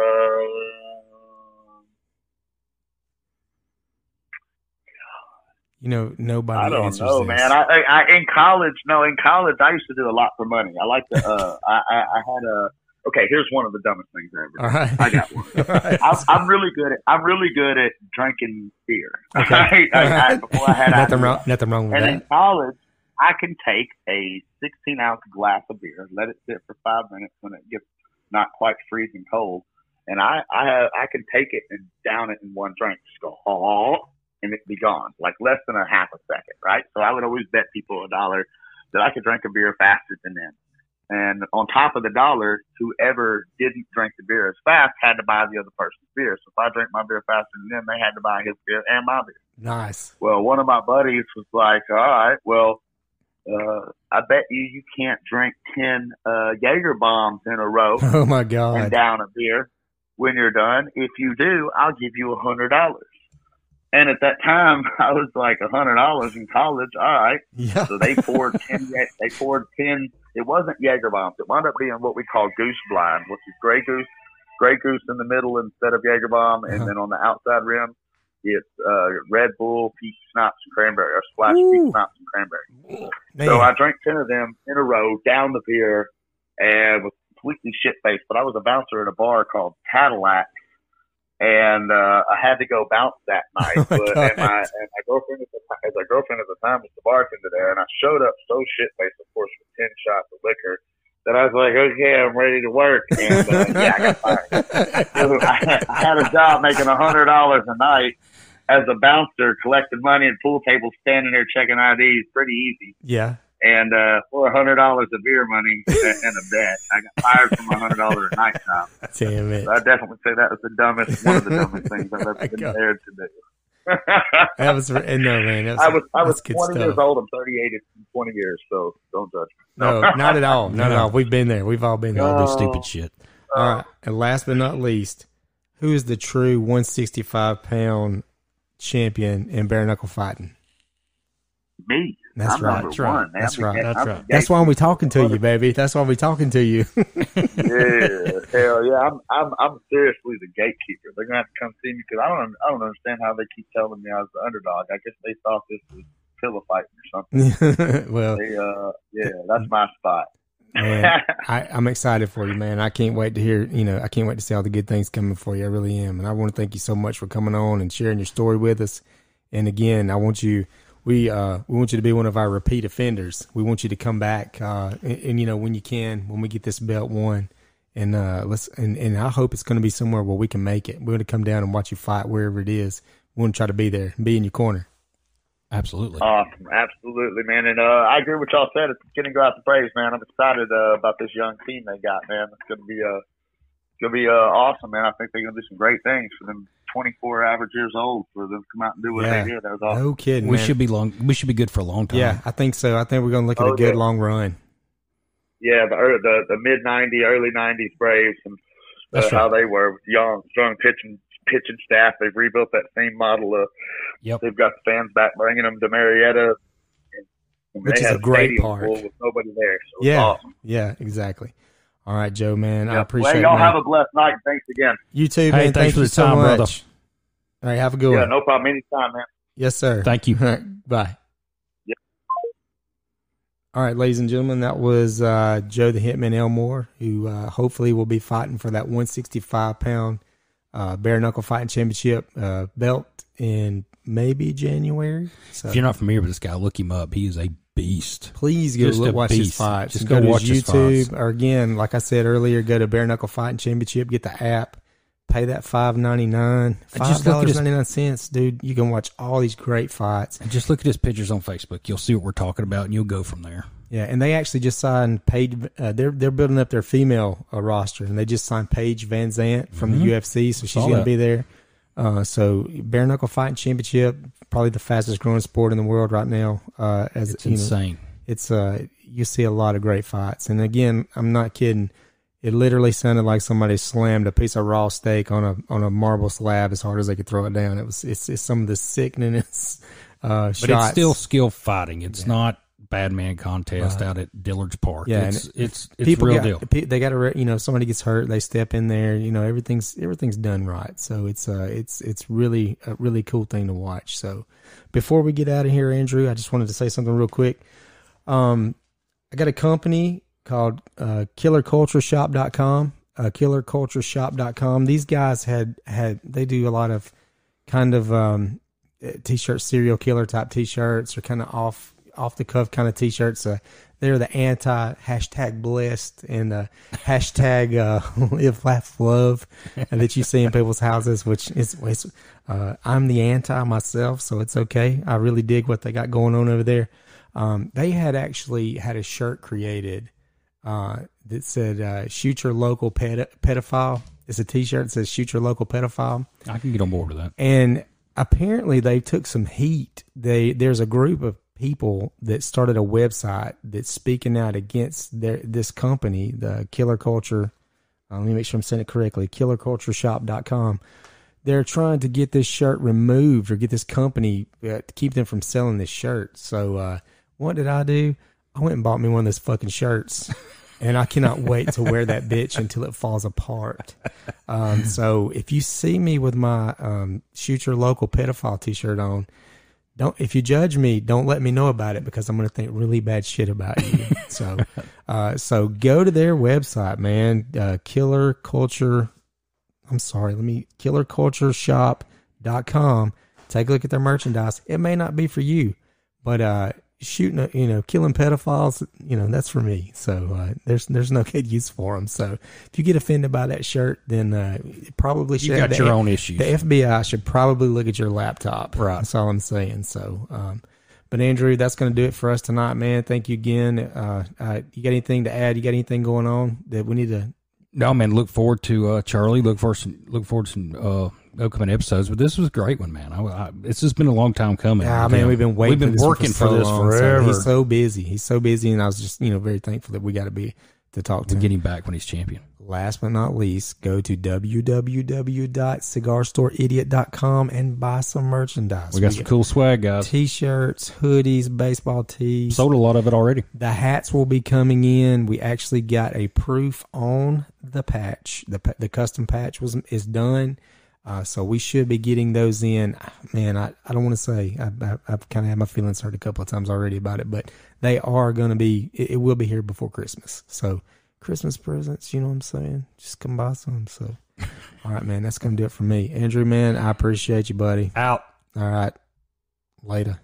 You know, nobody I don't know, this. man. I, I, I in college, no, in college, I used to do a lot for money. I like to. Uh, I, I, I had a. Okay, here's one of the dumbest things I ever. All right, I got one. Right. I'm, I'm really good at. I'm really good at drinking beer. Okay. I, I, I, before I had nothing wrong. Nothing wrong with that. And in college, I can take a 16 ounce glass of beer, let it sit for five minutes when it gets not quite freezing cold, and I I have, I can take it and down it in one drink. Just go oh, and it be gone like less than a half a second, right? So I would always bet people a dollar that I could drink a beer faster than them. And on top of the dollar, whoever didn't drink the beer as fast had to buy the other person's beer. So if I drank my beer faster than them, they had to buy his beer and my beer. Nice. Well, one of my buddies was like, "All right, well, uh, I bet you you can't drink ten uh, Jaeger bombs in a row Oh my God. and down a beer when you're done. If you do, I'll give you a hundred dollars." And at that time, I was like, a hundred dollars in college. All right. Yeah. So they poured ten. They poured ten. It wasn't Jaeger bombs. It wound up being what we call goose blind, which is gray goose, gray goose in the middle instead of Jaeger bomb, and Uh-huh. then on the outside rim, it's uh, Red Bull, peach schnapps, and cranberry, or splash Ooh. peach schnapps and cranberry. Man. So I drank ten of them in a row, down the beer, and was completely shit faced. But I was a bouncer at a bar called Cadillac, and uh, I had to go bounce that night. Oh my but and my and my girlfriend at the time, as my girlfriend at the time was the bartender there, and I showed up so shit faced, of course, with ten shots of liquor. That I was like, okay, I'm ready to work, and uh, yeah, I got fired. So I, I had a job making a hundred dollars a night as a bouncer, collecting money and pool tables, standing there checking IDs. Pretty easy. yeah. And uh, for a hundred dollars of beer money and a bet, I got fired from a hundred dollars a night job. Damn it. So I definitely say that was the dumbest, one of the dumbest things I've ever been dared to do. That was no man. Was, I was I was 20 stuff. years old. I'm 38 in 20 years, so don't judge me. No, not at all. Not at No. all. We've been there. We've all been there. All Oh. stupid shit. All right. And last but not least, who is the true 165 pound champion in bare knuckle fighting? Me. That's I'm right. That's right. That's right. That's right. That's why we're talking to you, baby. That's why we're talking to you. yeah, hell yeah. I'm I'm I'm seriously the gatekeeper. They're gonna have to come see me because I don't I don't understand how they keep telling me I was the underdog. I guess they thought this was pillow fighting or something. well, They, uh, yeah, that's my spot. man, I, I'm excited for you, man. I can't wait to hear, you know, I can't wait to see all the good things coming for you. I really am. And I want to thank you so much for coming on and sharing your story with us. And again, I want you, we, uh, we want you to be one of our repeat offenders. We want you to come back, uh, and, and you know, when you can, when we get this belt won. And, uh, let's, and, and I hope it's going to be somewhere where we can make it. We're going to come down and watch you fight wherever it is. We want to try to be there and be in your corner. Absolutely. Awesome, absolutely, man. And uh, I agree with y'all said. It's getting to go out the praise, man. I'm excited uh, about this young team they got, man. It's gonna be uh, it's gonna be uh, awesome, man. I think they're gonna do some great things for them. 24 average years old for them to come out and do what Yeah. they did. That was awesome. No kidding. we man. should be long. We should be good for a long time. Yeah, I think so. I think we're going to look at Oh, a good yeah. long run. yeah, the the, the mid '90s, early '90s Braves, and uh, right. how they were young, strong pitching pitching staff. They've rebuilt that same model. Of, yep. They've got the fans back, bringing them to Marietta. Which is a great park. With nobody there. So yeah, awesome. yeah, exactly. All right, Joe, man, I appreciate well, y'all it. Y'all have a blessed night. Thanks again. You too, hey, man. Thanks for the so time, much. brother. All right, have a good yeah, one. Yeah, no problem. Anytime, man. Yes, sir. Thank you. Bye. Yep. All right, ladies and gentlemen, that was uh, Joe the Hitman Elmore, who uh, hopefully will be fighting for that 165 pound uh, bare knuckle fighting championship uh, belt in maybe January. So, if you're not familiar with this guy, look him up. He is a beast. Please go look, watch beast. his fights. Just go, go to watch YouTube, or again, like I said earlier, go to Bare Knuckle Fighting Championship. Get the app. Pay that five ninety nine, five dollars ninety nine cents, dude. You can watch all these great fights. And just look at his pictures on Facebook. You'll see what we're talking about, and you'll go from there. Yeah, and they actually just signed Paige. Uh, they're they're building up their female uh, roster, and they just signed Paige VanZant from mm-hmm. the UFC, so she's going to be there. Uh, so bare knuckle fighting championship, probably the fastest growing sport in the world right now. Uh, as it's insane. Know, it's uh, you see a lot of great fights, and again, I'm not kidding. It literally sounded like somebody slammed a piece of raw steak on a on a marble slab as hard as they could throw it down. It was it's, it's some of the sickeningest uh, but it's still skill fighting. It's yeah. not bad man contest out at Dillard's Park. Yeah, it's it's, it's people real got, deal. They got to you know somebody gets hurt, they step in there. You know everything's everything's done right. So it's uh it's it's really a really cool thing to watch. So before we get out of here, Andrew, I just wanted to say something real quick. Um, I got a company called uh, KillerCultureShop.com. Uh, KillerCultureShop.com. These guys had had they do a lot of kind of um, t-shirt serial killer type t-shirts or kind of off off the cuff kind of t-shirts. Uh, they're the anti hashtag blessed and uh, hashtag uh, live laugh love that you see in people's houses, which is uh, I'm the anti myself, so it's okay. I really dig what they got going on over there. Um, they had actually had a shirt created uh, that said uh, "Shoot your local ped- pedophile." It's a T-shirt that says "Shoot your local pedophile." I can get on board with that. And apparently, they took some heat. They there's a group of people that started a website that's speaking out against their this company, the Killer Culture. Uh, let me make sure I'm saying it correctly. KillerCultureShop.com. They're trying to get this shirt removed or get this company uh, to keep them from selling this shirt. So, uh, what did I do? I went and bought me one of those fucking shirts. and I cannot wait to wear that bitch until it falls apart. Um, so if you see me with my um, shoot your local pedophile t-shirt on, don't if you judge me, don't let me know about it because I'm going to think really bad shit about you. so, uh, so go to their website, man. Uh, Killer Culture. I'm sorry. Let me killercultureshop.com. Take a look at their merchandise. It may not be for you, but uh, shooting, you know, killing pedophiles, you know, that's for me. So uh, there's there's no good use for them. So if you get offended by that shirt, then uh, probably should. You got your the, own issues. The FBI should probably look at your laptop. Right. That's all I'm saying. So, um, but Andrew, that's going to do it for us tonight, man. Thank you again. Uh, uh, you got anything to add? You got anything going on that we need to? No, man. Look forward to uh, Charlie. Look for some. Look forward to some uh, upcoming episodes. But this was a great one, man. I, I, it's just been a long time coming. Yeah, man, we've been waiting. We've been for working for, for, this long, forever. So he's so busy. He's so busy, and I was just you know very thankful that we got to be to talk to we him. get him back when he's champion. Last but not least, go to www.cigarstoreidiot.com and buy some merchandise. We got we some cool swag, guys. T-shirts, hoodies, baseball tees. Sold a lot of it already. The hats will be coming in. We actually got a proof on the patch. The the custom patch was is done. Uh, so we should be getting those in. Man, I, I don't want to say I, I, have kind of had my feelings hurt a couple of times already about it, but they are going to be. It, it, will be here before Christmas. So Christmas presents, you know what I'm saying? Just come buy some. So, all right, man, that's going to do it for me. Andrew, man, I appreciate you, buddy. Out. All right, later.